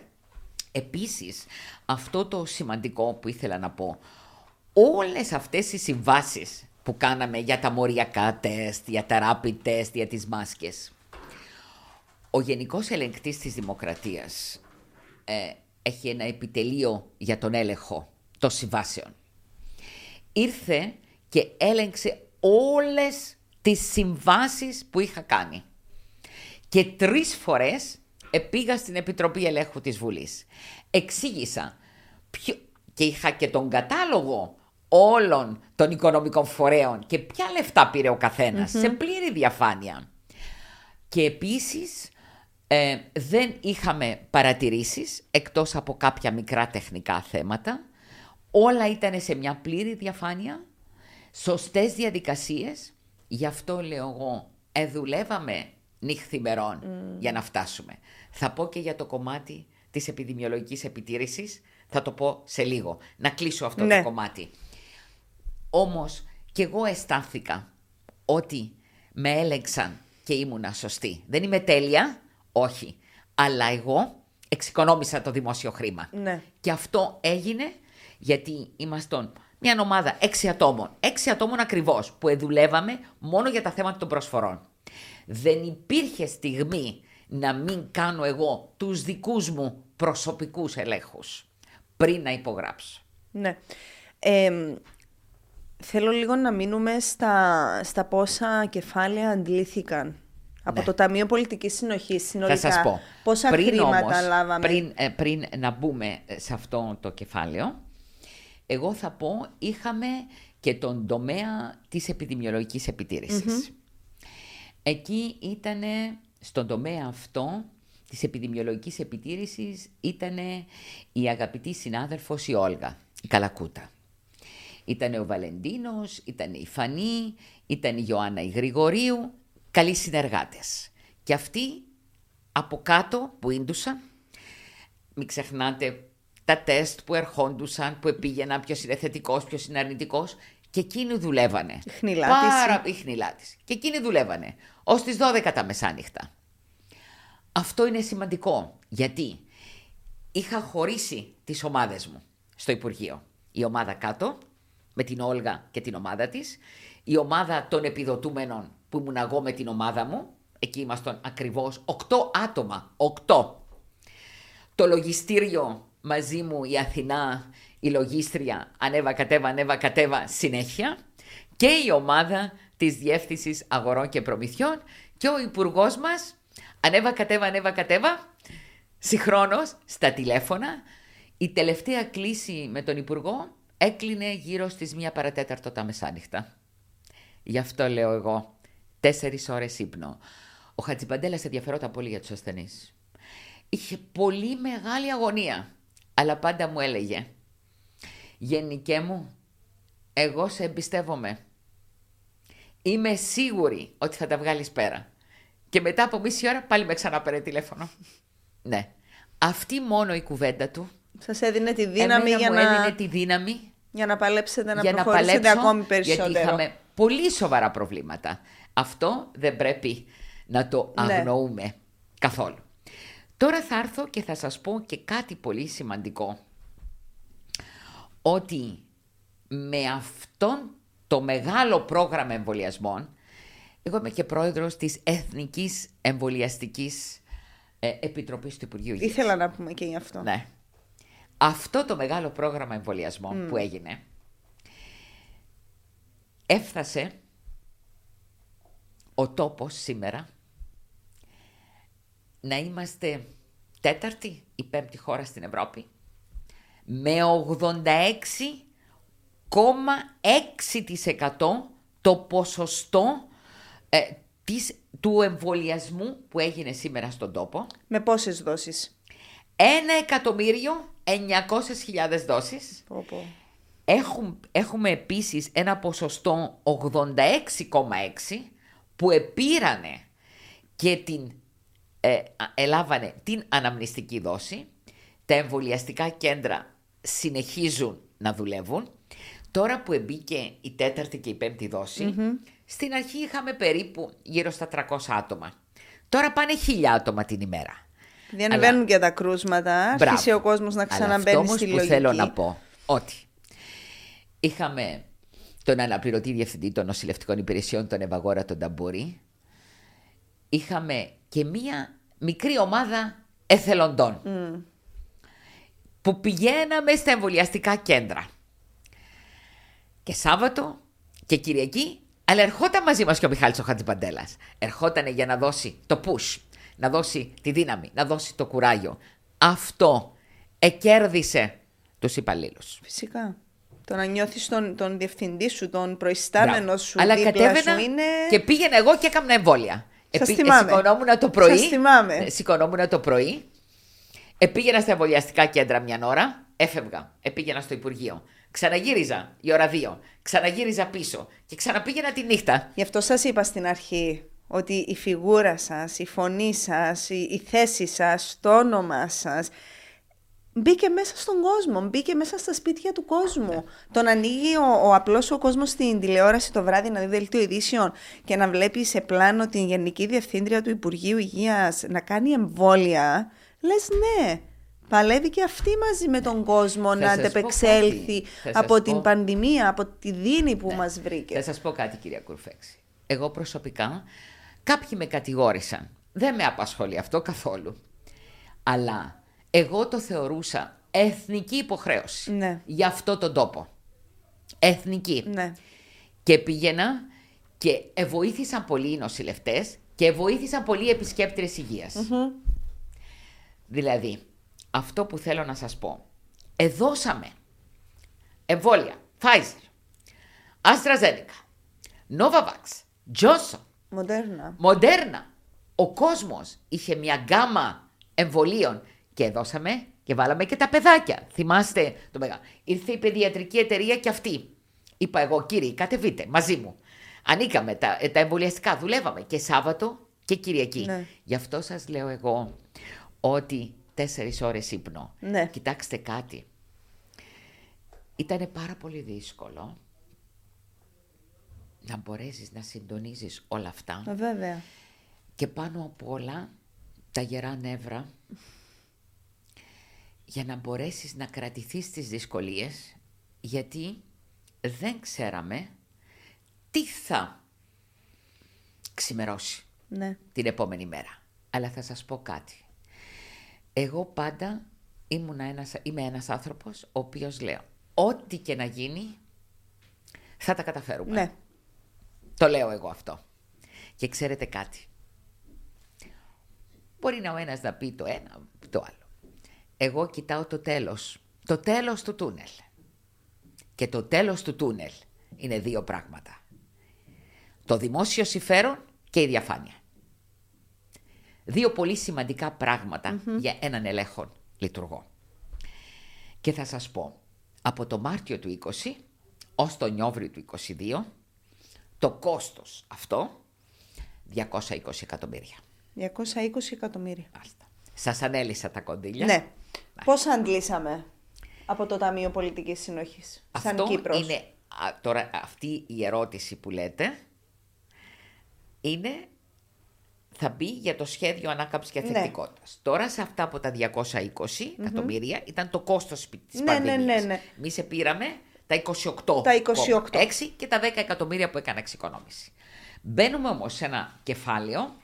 Επίσης, αυτό το σημαντικό που ήθελα να πω, όλες αυτές οι συμβάσεις που κάναμε για τα μοριακά τεστ, για τα rapid test, για τις μάσκες, ο Γενικός Ελεγκτής της Δημοκρατίας ε, έχει ένα επιτελείο για τον έλεγχο των συμβάσεων. Ήρθε και έλεγξε όλες τις συμβάσεις που είχα κάνει. Και τρεις φορές πήγα στην Επιτροπή Ελέγχου της Βουλής. Εξήγησα και είχα και τον κατάλογο όλων των οικονομικών φορέων και ποια λεφτά πήρε ο καθενας σε πλήρη διαφάνεια. Και επίσης ε, δεν είχαμε παρατηρήσεις εκτός από κάποια μικρά τεχνικά θέματα. Όλα ήταν σε μια πλήρη διαφάνεια, σωστές διαδικασίες. Γι' αυτό λέω εγώ, εδουλεύαμε νυχθημερών για να φτάσουμε. Θα πω και για το κομμάτι της επιδημιολογικής επιτήρησης, θα το πω σε λίγο. Να κλείσω αυτό το Ναι. κομμάτι. Όμως και εγώ αισθάνθηκα ότι με έλεγξαν και ήμουνα σωστή. Δεν είμαι τέλεια, όχι. Αλλά εγώ εξοικονόμησα το δημόσιο χρήμα. Ναι. Και αυτό έγινε γιατί ήμασταν μια ομάδα έξι ατόμων. Έξι ατόμων ακριβώς που εδουλεύαμε μόνο για τα θέματα των προσφορών. Δεν υπήρχε στιγμή να μην κάνω εγώ τους δικούς μου προσωπικούς ελέγχους πριν να υπογράψω. Ναι. Ε, θέλω λίγο να μείνουμε στα, στα πόσα κεφάλαια αντλήθηκαν από Ναι. το Ταμείο Πολιτικής Συνοχής συνολικά. Θα σας πω. Πόσα πριν χρήματα όμως, λάβαμε; Πριν, ε, πριν να μπούμε σε αυτό το κεφάλαιο, εγώ θα πω είχαμε και τον τομέα της επιδημιολογικής επιτήρησης. Εκεί ήταν στον τομέα αυτό της επιδημιολογικής επιτήρησης ήταν η αγαπητή συνάδελφος η Όλγα, η Καλακούτα. Ήταν ο Βαλεντίνος, ήταν η Φανή, ήταν η Ιωάννα η Γρηγορίου, καλοί συνεργάτες. Και αυτοί από κάτω που ίντουσαν, μην ξεχνάτε τα τεστ που ερχόντουσαν, που πήγαιναν ποιος είναι θετικός, ποιος είναι αρνητικός και εκείνοι δουλεύανε. Η χνηλάτιση. Πάρα η χνηλάτιση. Και εκείνοι δουλεύανε ως τις 12 τα μεσάνυχτα. Αυτό είναι σημαντικό γιατί είχα χωρίσει τις ομάδες μου στο Υπουργείο. Η ομάδα κάτω με την Όλγα και την ομάδα της, η ομάδα των επιδοτούμενων που ήμουν εγώ με την ομάδα μου, εκεί ήμασταν ακριβώς 8 άτομα, 8. Το λογιστήριο μαζί μου η Αθηνά, η λογίστρια, ανέβα κατέβα, ανέβα κατέβα συνέχεια και η ομάδα της Διεύθυνσης Αγορών και Προμηθειών και ο υπουργός μας ανέβα κατέβα, ανέβα κατέβα, συγχρόνως στα τηλέφωνα. Η τελευταία κλήση με τον υπουργό έκλεινε γύρω στις μία παρατέταρτο τα μεσάνυχτα. Γι' αυτό λέω εγώ, τέσσερις ώρες ύπνο. Ο Χατζιπαντέλας ενδιαφερόταν πολύ για τους ασθενείς. Είχε πολύ μεγάλη αγωνία, αλλά πάντα μου έλεγε «Γενικέ μου, εγώ σε εμπιστεύομαι. Είμαι σίγουρη ότι θα τα βγάλεις πέρα». Και μετά από μισή ώρα πάλι με ξαναπέρε τηλέφωνο. [LAUGHS] ναι. Αυτή μόνο η κουβέντα του Σας έδινε τη δύναμη εμένα για μου να, έδινε τη δύναμη για να παλέψετε, να για να προχωρήσετε παλέψω, ακόμη περισσότερο. γιατί είχαμε πολύ σοβαρά προβλήματα. Αυτό δεν πρέπει να το Ναι. αγνοούμε καθόλου. Τώρα θα έρθω και θα σας πω και κάτι πολύ σημαντικό. Ότι με αυτόν το μεγάλο πρόγραμμα εμβολιασμών, εγώ είμαι και πρόεδρος της Εθνικής Εμβολιαστικής ε, Επιτροπής του Υπουργείου Υγείας. Ήθελα να πούμε και γι' αυτό. Ναι. Αυτό το μεγάλο πρόγραμμα εμβολιασμών που έγινε έφτασε ο τόπος σήμερα να είμαστε τέταρτη ή πέμπτη χώρα στην Ευρώπη με 86,6% το ποσοστό ε, της, του εμβολιασμού που έγινε σήμερα στον τόπο. Με πόσες δόσεις; Ένα εκατομμύριο 900.000 δόσεις. Πω, πω. Έχουν, έχουμε επίσης ένα ποσοστό 86,6 που επήρανε και την, ε, α- ελάβανε την αναμνηστική δόση. Τα εμβολιαστικά κέντρα συνεχίζουν να δουλεύουν. Τώρα που εμπήκε η τέταρτη και η πέμπτη δόση, στην αρχή είχαμε περίπου γύρω στα 300 άτομα. Τώρα πάνε 1000 άτομα την ημέρα. Διανεβαίνουν και τα κρούσματα. Μπράβο. Άρχισε ο κόσμος να Αλλά ξαναμπαίνει αυτό όμως στη που λογική. θέλω να πω ότι είχαμε τον αναπληρωτή διευθυντή των νοσηλευτικών υπηρεσιών, τον Ευαγόρα τον Ταμπούρη. Είχαμε και μία μικρή ομάδα εθελοντών που πηγαίναμε στα εμβολιαστικά κέντρα. Και Σάββατο και Κυριακή, αλλά ερχόταν μαζί μας και ο Μιχάλης ο Χατζηπαντέλας. Ερχόταν για να δώσει το push, να δώσει τη δύναμη, να δώσει το κουράγιο. Αυτό εκέρδισε τους υπαλλήλους. Φυσικά. Το να νιώθεις τον, τον διευθυντή σου, τον προϊστάμενο Μπράβο. σου, Αλλά δίπλα κατέβαινα σου είναι. και πήγαινα εγώ και έκανα εμβόλια. Σας Επί- θυμάμαι. Σηκωνόμουν το πρωί. Σας θυμάμαι. Ε, Σηκωνόμουν το πρωί. Επήγαινα στα εμβολιαστικά κέντρα μια ώρα. Έφευγα. Επήγαινα στο Υπουργείο. Ξαναγύριζα η ώρα δύο. Ξαναγύριζα πίσω. Και ξαναπήγαινα τη νύχτα. Γι' αυτό σας είπα στην αρχή ότι η φιγούρα σας, η φωνή σας, η, η θέση σας, το όνομα σας μπήκε μέσα στον κόσμο, μπήκε μέσα στα σπίτια του κόσμου. Το να ανοίγει ο, ο απλός ο κόσμος στην τηλεόραση το βράδυ να δει δελτίο ειδήσεων και να βλέπει σε πλάνο την Γενική Διευθύντρια του Υπουργείου Υγείας να κάνει εμβόλια, λες ναι. Παλεύει και αυτή μαζί με τον κόσμο Θα να σας πω αντεπεξέλθει κάτι. Θα σας από την πω- πανδημία, από τη δίνη που Ναι. μας βρήκε. Θα σας πω κάτι κυρία Κουρφέξη. Εγώ προσωπικά, κάποιοι με κατηγόρησαν. Δεν με απασχολεί αυτό καθόλου. Αλλά εγώ το θεωρούσα εθνική υποχρέωση Ναι. για αυτό τον τόπο. Εθνική. Ναι. Και πήγαινα και βοήθησαν πολλοί οι νοσηλευτές και βοήθησαν πολλοί οι επισκέπτες υγείας. Δηλαδή, αυτό που θέλω να σας πω, εδώσαμε εμβόλια Pfizer, AstraZeneca, Novavax, Johnson, Μοντέρνα. Moderna. Ο κόσμος είχε μια γκάμα εμβολίων και δώσαμε και βάλαμε και τα παιδάκια. Θυμάστε το μεγάλο. Ήρθε η παιδιατρική εταιρεία και αυτή. Είπα εγώ, κύριοι, κατεβείτε μαζί μου. Ανήκαμε τα, ε, τα εμβολιαστικά, δουλεύαμε και Σάββατο και Κυριακή. Ναι. Γι' αυτό σας λέω εγώ ότι τέσσερις ώρες ύπνο. Ναι. Κοιτάξτε κάτι. Ήταν πάρα πολύ δύσκολο να μπορέσεις να συντονίζεις όλα αυτά Ε, Βέβαια. και πάνω απ' όλα τα γερά νεύρα για να μπορέσεις να κρατηθείς στις δυσκολίες γιατί δεν ξέραμε τι θα ξημερώσει Ναι. την επόμενη μέρα. Αλλά θα σας πω κάτι. Εγώ πάντα ήμουν ένας, είμαι ένας άνθρωπος ο οποίος λέω ό,τι και να γίνει θα τα καταφέρουμε. Ναι. Το λέω εγώ αυτό. Και ξέρετε κάτι. Μπορεί να ο ένας να πει το ένα, το άλλο. Εγώ κοιτάω το τέλος. Το τέλος του τούνελ. Και το τέλος του τούνελ είναι δύο πράγματα. Το δημόσιο συμφέρον και η διαφάνεια. Δύο πολύ σημαντικά πράγματα για έναν ελέγχον λειτουργό. Και θα σας πω, από το Μάρτιο του 20 ως τον Νιόβριο του 22, το κόστος αυτό 220 εκατομμύρια. 220 εκατομμύρια. Μάλιστα. Σας ανέλησα τα κονδύλια. Ναι. Πώς αντλήσαμε από το Ταμείο Πολιτικής Συνοχής, σαν Αυτό Κύπρος; είναι, α, τώρα αυτή η ερώτηση που λέτε, είναι, θα μπει για το σχέδιο ανάκαμψης και Ναι. θετικότητας. Τώρα σε αυτά από τα 220 εκατομμύρια ήταν το κόστος πι- της Ναι, ναι, πανδημίας. ναι, ναι. Εμείς σε πήραμε τα 28, Τα 28. 6 και τα 10 εκατομμύρια που έκανα εξοικονόμηση. Μπαίνουμε όμως σε ένα κεφάλαιο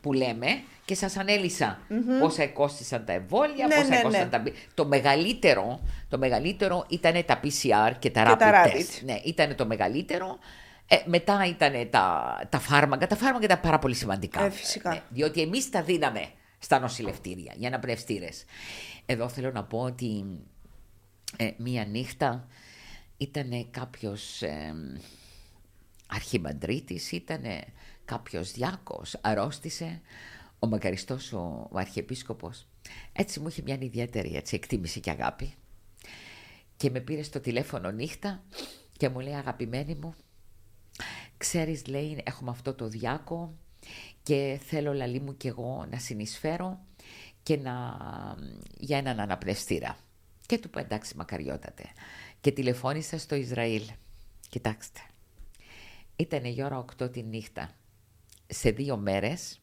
που λέμε και σας ανέλησα πόσα κόστησαν τα εμβόλια, Ναι, πόσα ναι, κόστησαν ναι. τα... Το μεγαλύτερο, το μεγαλύτερο ήταν τα PCR και τα Και rapid, τα test. rapid. Ναι, ήταν το μεγαλύτερο. Ε, μετά ήταν τα, τα φάρμακα. Τα φάρμακα ήταν πάρα πολύ σημαντικά. Ε, φυσικά. ναι, διότι εμείς τα δίναμε στα νοσηλευτήρια για να πνευστήρες. Εδώ θέλω να πω ότι ε, μία νύχτα ήταν κάποιος ε, αρχιμαντρίτης, ήταν κάποιος διάκος, αρρώστησε, ο μακαριστός ο, ο αρχιεπίσκοπος. Έτσι μου είχε μια ιδιαίτερη έτσι, εκτίμηση και αγάπη. Και με πήρε στο τηλέφωνο νύχτα και μου λέει αγαπημένη μου, ξέρεις λέει έχουμε αυτό το διάκο και θέλω λαλή μου κι εγώ να συνεισφέρω και να, για έναν αναπνευστήρα. Και του είπα εντάξει μακαριότατε. Και τηλεφώνησα στο Ισραήλ. Κοιτάξτε, ήταν η ώρα 8 τη νύχτα. Σε δύο μέρες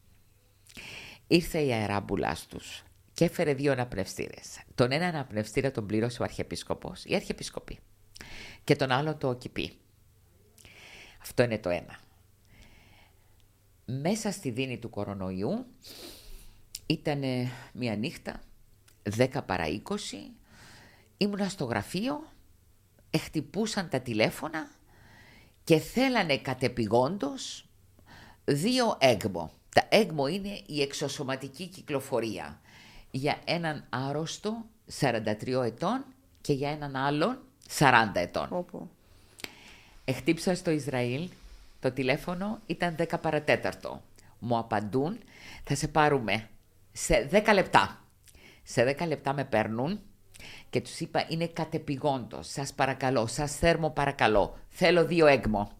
ήρθε η αεράμπουλάς τους και έφερε δύο αναπνευστήρες. Τον ένα αναπνευστήρα τον πλήρωσε ο Αρχιεπίσκοπος, η Αρχιεπίσκοπη. Και τον άλλο το ΟΚΙΠΗ. Αυτό είναι το ένα. Μέσα στη δίνη του κορονοϊού Ήταν μια νύχτα, 10 παρά 20, ήμουνα στο γραφείο, εχτυπούσαν τα τηλέφωνα και θέλανε κατεπηγόντως δύο έγμο. Τα έγμο είναι η εξωσωματική κυκλοφορία για έναν άρρωστο 43 ετών και για έναν άλλον 40 ετών. Όπου. Εχτύψα στο Ισραήλ, το τηλέφωνο ήταν 10 παρατέταρτο. Μου απαντούν, θα σε πάρουμε σε 10 λεπτά. Σε 10 λεπτά με παίρνουν και τους είπα είναι κατεπηγόντος, σας παρακαλώ, σας θέρμο παρακαλώ, θέλω δύο έγμο.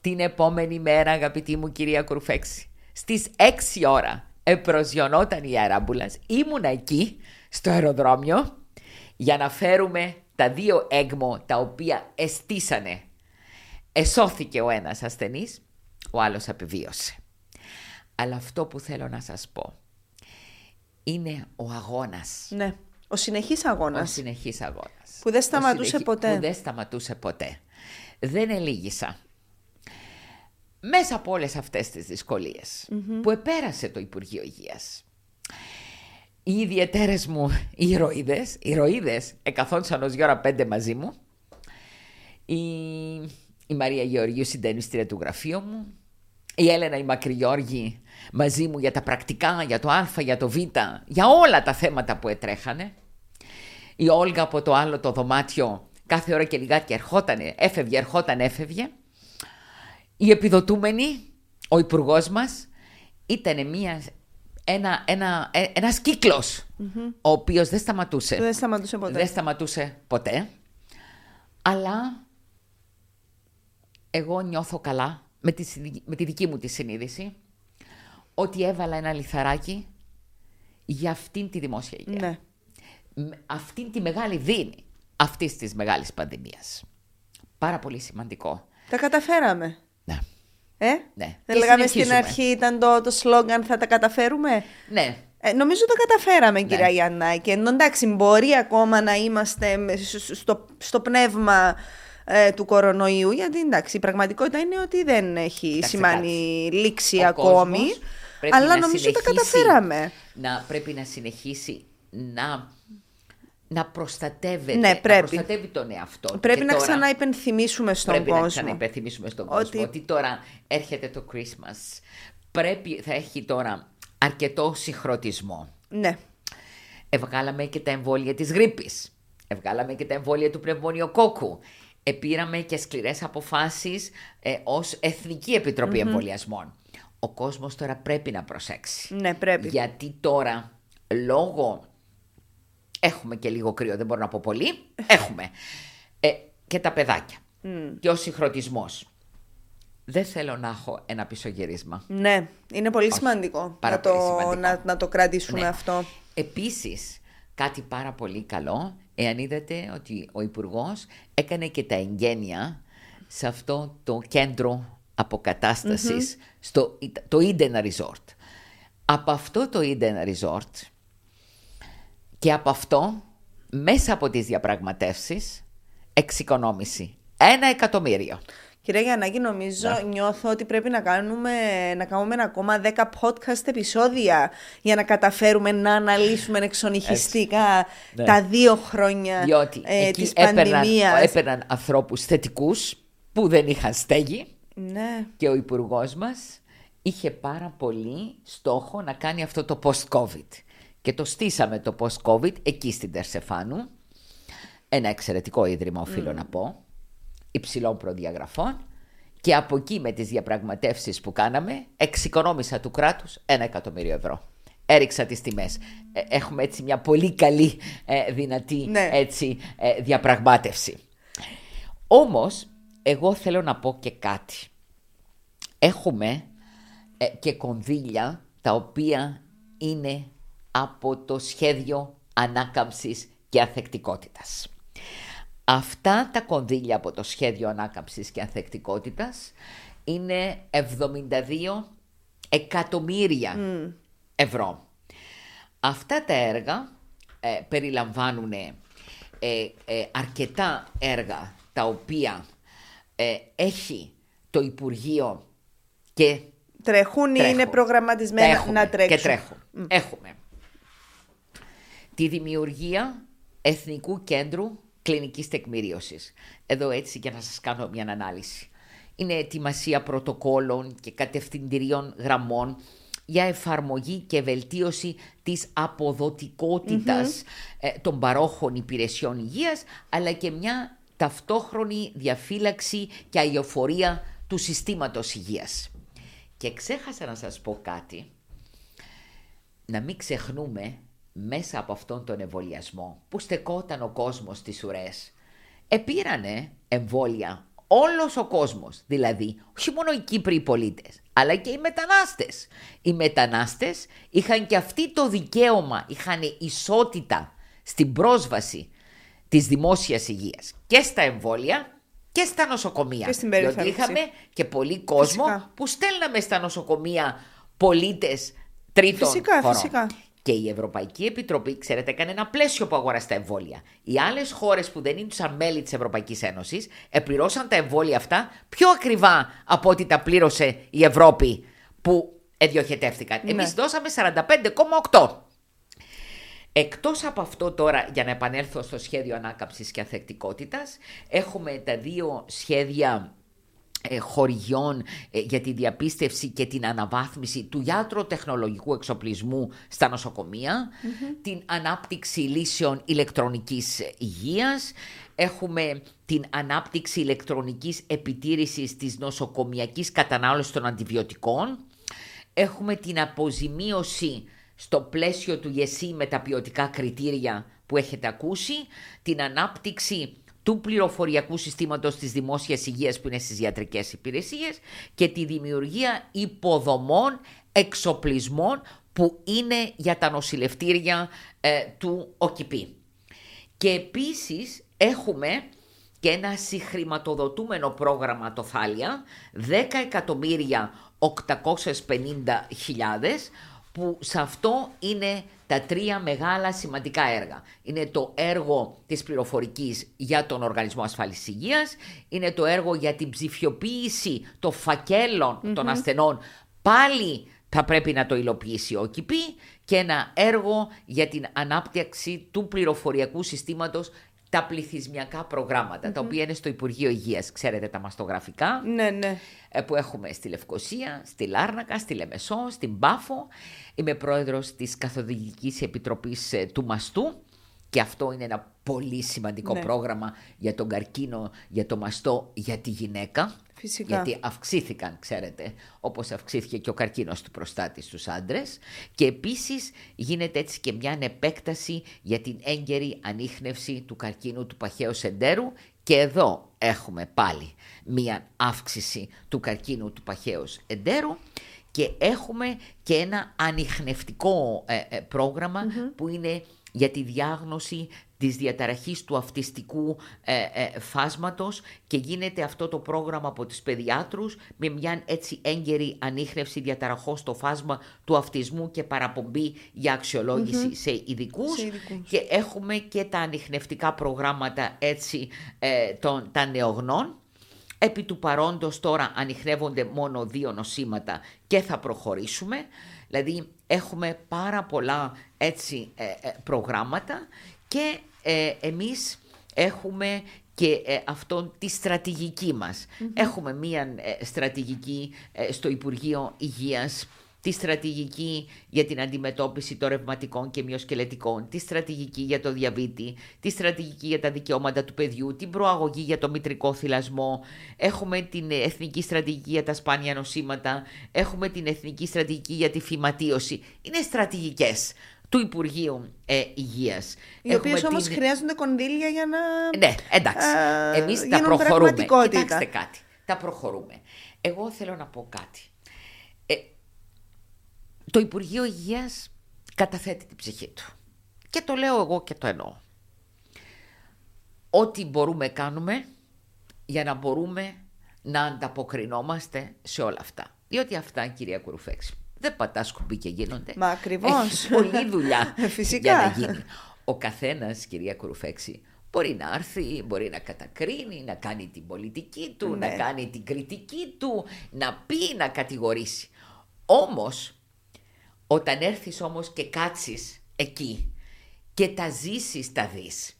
Την επόμενη μέρα αγαπητή μου κυρία Κρουφέξη, στις 6 ώρα επροσιωνόταν η αεράμπουλας, ήμουνα εκεί στο αεροδρόμιο για να φέρουμε τα δύο έγμο τα οποία εστίσανε. Εσώθηκε ο ένας ασθενής, ο άλλος απεβίωσε. Αλλά αυτό που θέλω να σας πω είναι ο αγώνας. Ναι. Ο συνεχής αγώνας. Ο συνεχής αγώνας. Που δεν Ο σταματούσε συνεχή- ποτέ. Που δεν σταματούσε ποτέ. Δεν ελίγησα. Μέσα από όλες αυτές τις δυσκολιες που επέρασε το Υπουργείο Υγείας. Οι ιδιαίτερες μου ηρωίδες, οι ηρωίδες εκαθόντουσαν ως δύο ώρα πέντε μαζί μου. Η, η Μαρία Γεωργίου συντενίστρια του γραφείου μου. Η Έλενα η Μακρυγιώργη μαζί μου για τα πρακτικά, για το Α, για το Β, για όλα τα θέματα που ετρέχανε. Η Όλγα από το άλλο το δωμάτιο κάθε ώρα και λιγάκι ερχότανε, έφευγε, ερχόταν, έφευγε. Η επιδοτούμενη, ο υπουργός μας, ήταν μια, ένα, ένα, ε, ένας κύκλος, ο οποίος δεν σταματούσε. Δεν σταματούσε ποτέ. Δεν σταματούσε ποτέ. Αλλά εγώ νιώθω καλά με τη, συνει- με τη δική μου τη συνείδηση ότι έβαλα ένα λιθαράκι για αυτήν τη δημόσια υγεία. Ναι. Με αυτήν τη μεγάλη δίνη αυτής της μεγάλης πανδημίας. Πάρα πολύ σημαντικό. Τα καταφέραμε. Ναι. Ε; Ναι. Δεν Και λέγαμε στην συνεχίζουμε. αρχή ήταν το, το σλόγκαν θα τα καταφέρουμε. Ναι. Ε, νομίζω το καταφέραμε, Ναι. κυρία Γιαννάκη. Ενώ εντάξει, μπορεί ακόμα να είμαστε με- σ- στο, στο πνεύμα ε, του κορονοϊού, γιατί εντάξει, η πραγματικότητα είναι ότι δεν έχει Κάτσε, σημάνει λήξη Ο ακόμη. κόσμος πρέπει Αλλά να νομίζω τα συνεχίσει καταφέραμε. Να, πρέπει να συνεχίσει να, να προστατεύεται, Ναι, να πρέπει. προστατεύει τον εαυτό. Πρέπει Και να τώρα ξαναυπενθυμίσουμε στον πρέπει να κόσμο. ξαναυπενθυμίσουμε στον Ότι- κόσμο ότι τώρα έρχεται το Christmas. Πρέπει, θα έχει τώρα αρκετό συγχρονισμό. Ναι. Εβγάλαμε και τα εμβόλια της γρήπης. Εβγάλαμε και τα εμβόλια του πνευμονιοκόκκου. Επήραμε και σκληρές αποφάσεις ε, ως Εθνική Επιτροπή Εμβολιασμών. Ο κόσμος τώρα πρέπει να προσέξει. Ναι, πρέπει. Γιατί τώρα, λόγω... Έχουμε και λίγο κρύο, δεν μπορώ να πω πολύ. [LAUGHS] Έχουμε. Ε, και τα παιδάκια. Και ο συγχρονισμός. Δεν θέλω να έχω ένα πισωγύρισμα. Ναι, είναι πολύ σημαντικό, πάρα να, πολύ το, σημαντικό. να, να το κρατήσουμε Ναι. αυτό. Επίσης, κάτι πάρα πολύ καλό, εάν είδατε ότι ο Υπουργός έκανε και τα εγγένεια σε αυτό το κέντρο αποκατάστασης, στο, το Eden Resort. Από αυτό το Eden Resort και από αυτό, μέσα από τις διαπραγματεύσεις, εξοικονόμηση. Ένα εκατομμύριο. Κυρία Γιαννάκη, νομίζω, Ναι. νιώθω ότι πρέπει να κάνουμε, να κάνουμε ακόμα 10 podcast επεισόδια για να καταφέρουμε να αναλύσουμε εξονυχιστικά Ναι. τα δύο χρόνια Διότι ε, εκεί της έπαιρναν, πανδημίας. έπαιρναν ανθρώπους θετικούς που δεν είχαν στέγη Ναι, και ο υπουργός μας είχε πάρα πολύ στόχο να κάνει αυτό το post-COVID. Και το στήσαμε το post-COVID εκεί στην Τερσεφάνου. Ένα εξαιρετικό ίδρυμα, οφείλω να πω, υψηλών προδιαγραφών. Και από εκεί με τις διαπραγματεύσεις που κάναμε, εξοικονόμησα του κράτους ένα εκατομμύριο ευρώ. Έριξα τις τιμές. Ε, Έχουμε έτσι μια πολύ καλή, ε, δυνατή Ναι. έτσι, ε, διαπραγμάτευση. Όμως, εγώ θέλω να πω και κάτι. Έχουμε ε, και κονδύλια τα οποία είναι από το σχέδιο ανάκαμψης και ανθεκτικότητας. Αυτά τα κονδύλια από το σχέδιο ανάκαμψης και ανθεκτικότητας είναι 72 εκατομμύρια ευρώ. Αυτά τα έργα ε, περιλαμβάνουν ε, ε, αρκετά έργα τα οποία ε, έχει το Υπουργείο και Τρέχουν ή Τρέχουν. είναι προγραμματισμένα Τα έχουμε να τρέξουν. Και τρέχουν. Έχουμε τη δημιουργία Εθνικού Κέντρου Κλινικής Τεκμηρίωσης. Εδώ έτσι για να σας κάνω μια ανάλυση. Είναι ετοιμασία πρωτοκόλων και κατευθυντηρίων γραμμών για εφαρμογή και βελτίωση της αποδοτικοτητας ε, των παρόχων υπηρεσιών υγείας, αλλά και μια ταυτόχρονη διαφύλαξη και αειοφορία του συστήματος υγείας. Και ξέχασα να σας πω κάτι, να μην ξεχνούμε μέσα από αυτόν τον εμβολιασμό που στεκόταν ο κόσμος στις ουρές. Επήρανε εμβόλια όλος ο κόσμος, δηλαδή όχι μόνο οι Κύπροι πολίτες, αλλά και οι μετανάστες. Οι μετανάστες είχαν και αυτοί το δικαίωμα, είχαν ισότητα στην πρόσβαση της δημόσιας υγείας και στα εμβόλια και στα νοσοκομεία. Και στην Διότι περιθάλψη. είχαμε και πολύ κόσμο Φυσικά. που στέλναμε στα νοσοκομεία πολίτες τρίτων Φυσικά, χωρών. φυσικά. Και η Ευρωπαϊκή Επιτροπή, ξέρετε, έκανε ένα πλαίσιο που αγοράσει τα εμβόλια. Οι άλλες χώρες που δεν ήσαν μέλη της Ευρωπαϊκής Ένωσης επληρώσαν τα εμβόλια αυτά πιο ακριβά από ό,τι τα πλήρωσε η Ευρώπη που εδιοχετεύτηκαν. Ναι. Εμείς δώσαμε 45,8. Εκτός από αυτό τώρα, για να επανέλθω στο σχέδιο ανάκαμψης και ανθεκτικότητας, έχουμε τα δύο σχέδια ε, χορηγιών ε, για τη διαπίστευση και την αναβάθμιση του ιατροτεχνολογικού εξοπλισμού στα νοσοκομεια την ανάπτυξη λύσεων ηλεκτρονικής υγείας, έχουμε την ανάπτυξη ηλεκτρονικής επιτήρησης της νοσοκομιακής κατανάλωσης των αντιβιωτικών, έχουμε την αποζημίωση στο πλαίσιο του ΓΕΣΥ με τα ποιοτικά κριτήρια που έχετε ακούσει, την ανάπτυξη του πληροφοριακού συστήματος της δημόσιας υγείας που είναι στις ιατρικές υπηρεσίες και τη δημιουργία υποδομών, εξοπλισμών που είναι για τα νοσηλευτήρια ε, του ΟΚΙΠΗ. Και επίσης έχουμε και ένα συγχρηματοδοτούμενο πρόγραμμα το Θάλια, 10 εκατομμύρια 850 χιλιάδες, που σε αυτό είναι τα τρία μεγάλα σημαντικά έργα. Είναι το έργο της πληροφορικής για τον Οργανισμό Ασφάλισης Υγείας, είναι το έργο για την ψηφιοποίηση των φακελων των ασθενών, πάλι θα πρέπει να το υλοποιήσει ο ΚΙΠΗ και ένα έργο για την ανάπτυξη του πληροφοριακού συστήματος τα πληθυσμιακά προγράμματα, τα οποία είναι στο Υπουργείο Υγείας, ξέρετε τα μαστογραφικά, Ναι, ναι. ε, που έχουμε στη Λευκοσία, στη Λάρνακα, στη Λεμεσό, στην Πάφο. Είμαι πρόεδρος της Καθοδηγικής Επιτροπής ε, του Μαστού και αυτό είναι ένα πολύ σημαντικό Ναι. πρόγραμμα για τον καρκίνο, για το μαστό, για τη γυναίκα. Φυσικά. Γιατί αυξήθηκαν, ξέρετε, όπως αυξήθηκε και ο καρκίνος του προστάτη στους άντρες. Και επίσης γίνεται έτσι και μια επέκταση για την έγκαιρη ανείχνευση του καρκίνου του παχαίου σεντέρου. Και εδώ έχουμε πάλι μια αύξηση του καρκίνου του παχαίου εντέρου και έχουμε και ένα ανιχνευτικό ε, ε, προγραμμα που είναι για τη διάγνωση της διαταραχής του αυτιστικού ε, ε, φάσματος και γίνεται αυτό το πρόγραμμα από τους παιδιάτρους με μια έτσι έγκαιρη ανείχνευση διαταραχών στο φάσμα του αυτισμού και παραπομπή για αξιολόγηση σε ειδικούς. Σε ειδικούς. Και έχουμε και τα ανιχνευτικά προγράμματα έτσι ε, των, τα νεογνών. Επί του παρόντος τώρα ανοιχνεύονται μόνο δύο νοσήματα και θα προχωρήσουμε. Δηλαδή έχουμε πάρα πολλά έτσι ε, ε, προγράμματα και ε, εμείς έχουμε και ε, αυτόν τη στρατηγική μας. Έχουμε μία ε, στρατηγική ε, στο Υπουργείο Υγείας, τη στρατηγική για την αντιμετώπιση των ρευματικών και μυοσκελετικών, τη στρατηγική για το διαβήτη, τη στρατηγική για τα δικαιώματα του παιδιού, την προαγωγή για το μητρικό θυλασμό, έχουμε την εθνική στρατηγική για τα σπάνια νοσήματα, έχουμε την εθνική στρατηγική για τη φυματίωση. Είναι στρατηγικές του Υπουργείου ε, Υγείας. Οι Έχουμε οποίε όμως την- χρειάζονται κονδύλια για να. ναι, εντάξει. ε, Εμείς τα γίνουν προχωρούμε. πραγματικότητα. Κοιτάξτε κάτι. Τα προχωρούμε. Εγώ θέλω να πω κάτι. Ε, το Υπουργείο Υγείας καταθέτει την ψυχή του. Και το λέω εγώ και το εννοώ. Ό,τι μπορούμε κάνουμε για να μπορούμε να ανταποκρινόμαστε σε όλα αυτά. Διότι αυτά, κυρία Κουρουφέξη, δεν πατάς κουμπί και γίνονται. Μα ακριβώς. Έχει πολλή δουλειά [LAUGHS] Φυσικά. για να γίνει. Ο καθένας, κυρία Κουρουφέξη, μπορεί να έρθει, μπορεί να κατακρίνει, να κάνει την πολιτική του, Ναι. να κάνει την κριτική του, να πει, να κατηγορήσει. Όμως, όταν έρθεις όμως και κάτσεις εκεί και τα ζήσεις τα δεις,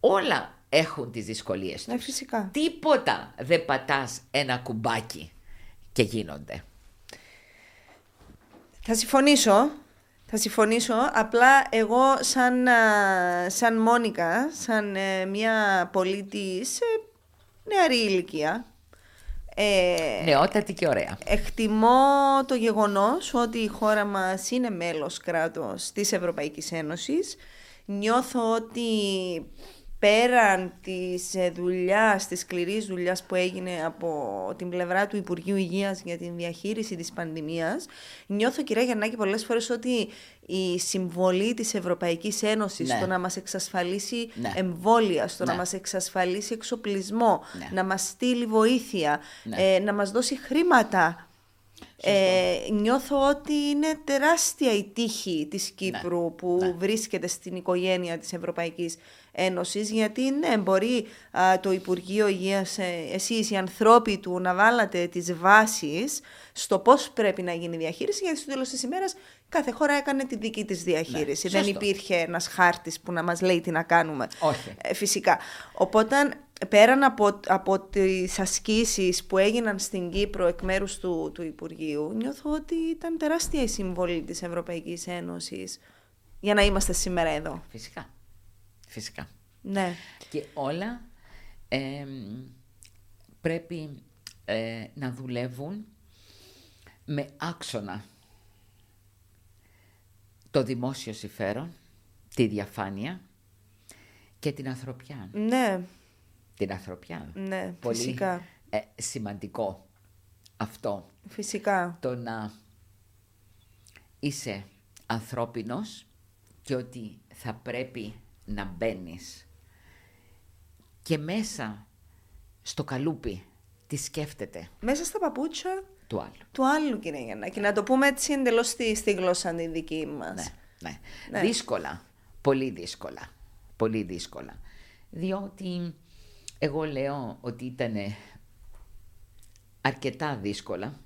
όλα έχουν τις δυσκολίες Ναι, τους. φυσικά. Τίποτα δεν πατάς ένα κουμπάκι και γίνονται. Θα συμφωνήσω. Θα συμφωνήσω. Απλά εγώ σαν, α, σαν Μόνικα, σαν ε, μια πολίτη σε νεαρή ηλικία, ε, Νεότατη και ωραία. Εκτιμώ το γεγονός ότι η χώρα μας είναι μέλος κράτος της Ευρωπαϊκής Ένωσης. Νιώθω ότι πέραν της ε, δουλειάς, της σκληρής δουλειάς που έγινε από την πλευρά του Υπουργείου Υγείας για την διαχείριση της πανδημίας, νιώθω κυρία Γιαννάκη πολλές φορές ότι η συμβολή της Ευρωπαϊκής Ένωσης Ναι. στο να μας εξασφαλίσει Ναι. εμβόλια, στο να Ναι. μας εξασφαλίσει εξοπλισμό, Ναι. να μας στείλει βοήθεια, Ναι. ε, να μας δώσει χρήματα. Ε, νιώθω ότι είναι τεράστια η τύχη της Κύπρου που ναι. βρίσκεται στην οικογένεια της Ευρωπαϊκής Ένωσης γιατί ναι, μπορεί α, το Υπουργείο Υγείας, ε, εσείς οι ανθρώποι του να βάλατε τις βάσεις στο πώς πρέπει να γίνει η διαχείριση γιατί στο τέλος της ημέρας κάθε χώρα έκανε τη δική της διαχείριση. Δεν Ναι, σωστό. υπήρχε ένας χάρτης που να μας λέει τι να κάνουμε. Όχι. Ε, φυσικά. Οπότε, πέραν από, από τις ασκήσεις που έγιναν στην Κύπρο εκ μέρους του, του Υπουργείου, νιώθω ότι ήταν τεράστια η συμβολή της Ευρωπαϊκής Ένωσης για να είμαστε σήμερα εδώ. Φυσικά. Φυσικά. Ναι. Και όλα εμ, πρέπει ε, να δουλεύουν με άξονα το δημόσιο συμφέρον, τη διαφάνεια και την ανθρωπιά. Ναι, Την ανθρωπιά. ναι, Πολύ φυσικά. ε, σημαντικό αυτό Φυσικά. το να είσαι ανθρώπινος και ότι θα πρέπει να μπαίνεις και μέσα στο καλούπι τι σκέφτεται; Μέσα στα παπούτσια του άλλου. του άλλου, κύριε Γιαννάκη. Να το πούμε έτσι εντελώς στη, στη γλώσσα τη δική μας. Ναι, ναι. Ναι. Δύσκολα, πολύ δύσκολα, πολύ δύσκολα. Διότι εγώ λέω ότι ήταν αρκετά δύσκολα.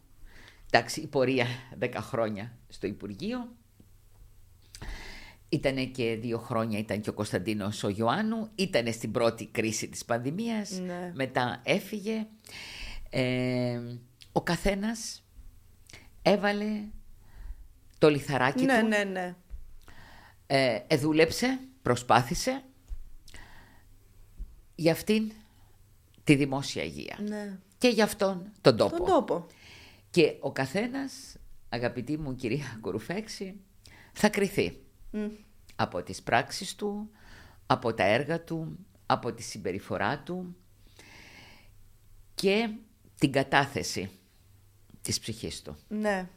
Εντάξει, η πορεία 10 χρόνια στο Υπουργείο. Ήτανε και δύο χρόνια, ήταν και ο Κωνσταντίνος ο Ιωάννου. Ήτανε στην πρώτη κρίση της πανδημίας. Ναι. Μετά έφυγε. Ε, ο καθένας έβαλε το λιθαράκι ναι, του ναι, ναι. ε, εδούλεψε, προσπάθησε για αυτήν τη δημόσια υγεία ναι. και για αυτόν τον τόπο. Τον τόπο. Και ο καθένας, αγαπητή μου κυρία Κουρουφέξη, θα κριθεί Μ. από τις πράξεις του, από τα έργα του, από τη συμπεριφορά του και την κατάθεση της ψυχής του. Ναι.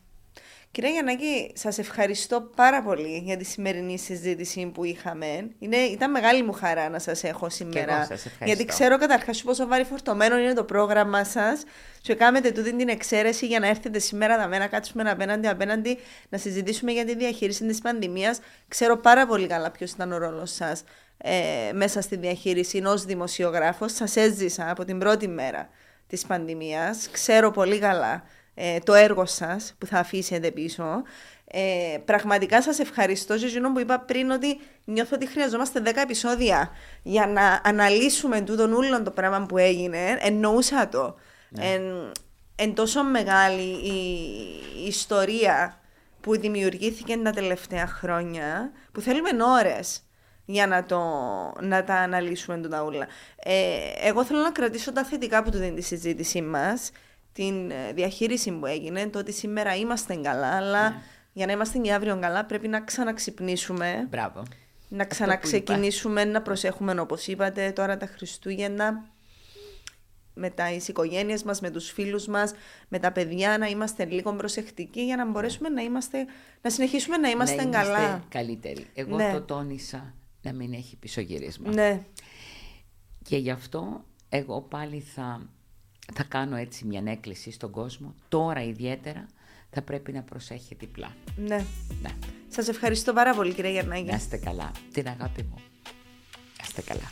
Κυρία Γιαννάκη, σας ευχαριστώ πάρα πολύ για τη σημερινή συζήτηση που είχαμε. Είναι, ήταν μεγάλη μου χαρά να σας έχω σήμερα. εγώ σας ευχαριστώ. Γιατί ξέρω καταρχάς πόσο βάρη φορτωμένο είναι το πρόγραμμα σας και κάνετε τούτη την εξαίρεση για να έρθετε σήμερα να να κάτσουμε απέναντι απέναντι να συζητήσουμε για τη διαχείριση της πανδημίας. Ξέρω πάρα πολύ καλά ποιος ήταν ο ρόλος σας ε, μέσα στη διαχείριση ως δημοσιογράφος. Σας έζησα από την πρώτη μέρα της πανδημίας. Ξέρω πολύ καλά ε, το έργο σας που θα αφήσετε πίσω. Ε, πραγματικά σας ευχαριστώ για εκείνο που είπα πριν ότι νιώθω ότι χρειαζόμαστε 10 επεισόδια για να αναλύσουμε τούτον ούλον το πράγμα που έγινε. Εννοούσα το. Εν, εν τόσο μεγάλη η, η ιστορία που δημιουργήθηκε τα τελευταία χρόνια που θέλουμε ώρες για να, το, να τα αναλύσουμε τον ταούλα. Ε, εγώ θέλω να κρατήσω τα θετικά που του δίνει τη συζήτησή μας, την ε, διαχείριση που έγινε, το ότι σήμερα είμαστε καλά, αλλά για να είμαστε και αύριο καλά πρέπει να ξαναξυπνήσουμε, Μπράβο. να Αυτό που είπα. ξαναξεκινήσουμε, να προσέχουμε όπως είπατε τώρα τα Χριστούγεννα, με τα οικογένειες μας, με τους φίλους μας, με τα παιδιά, να είμαστε λίγο προσεκτικοί για να μπορέσουμε να, είμαστε, να συνεχίσουμε να είμαστε, να καλά. είμαστε καλύτεροι. Εγώ Ναι. το τόνισα να μην έχει πισωγύρισμα. Ναι, Και γι' αυτό εγώ πάλι θα, θα κάνω έτσι μια έκκληση στον κόσμο, τώρα ιδιαίτερα θα πρέπει να προσέχει διπλά. Ναι. ναι. Σας ευχαριστώ πάρα πολύ κυρία Γερνάγκη. Να είστε καλά. Την αγάπη μου. Να είστε καλά.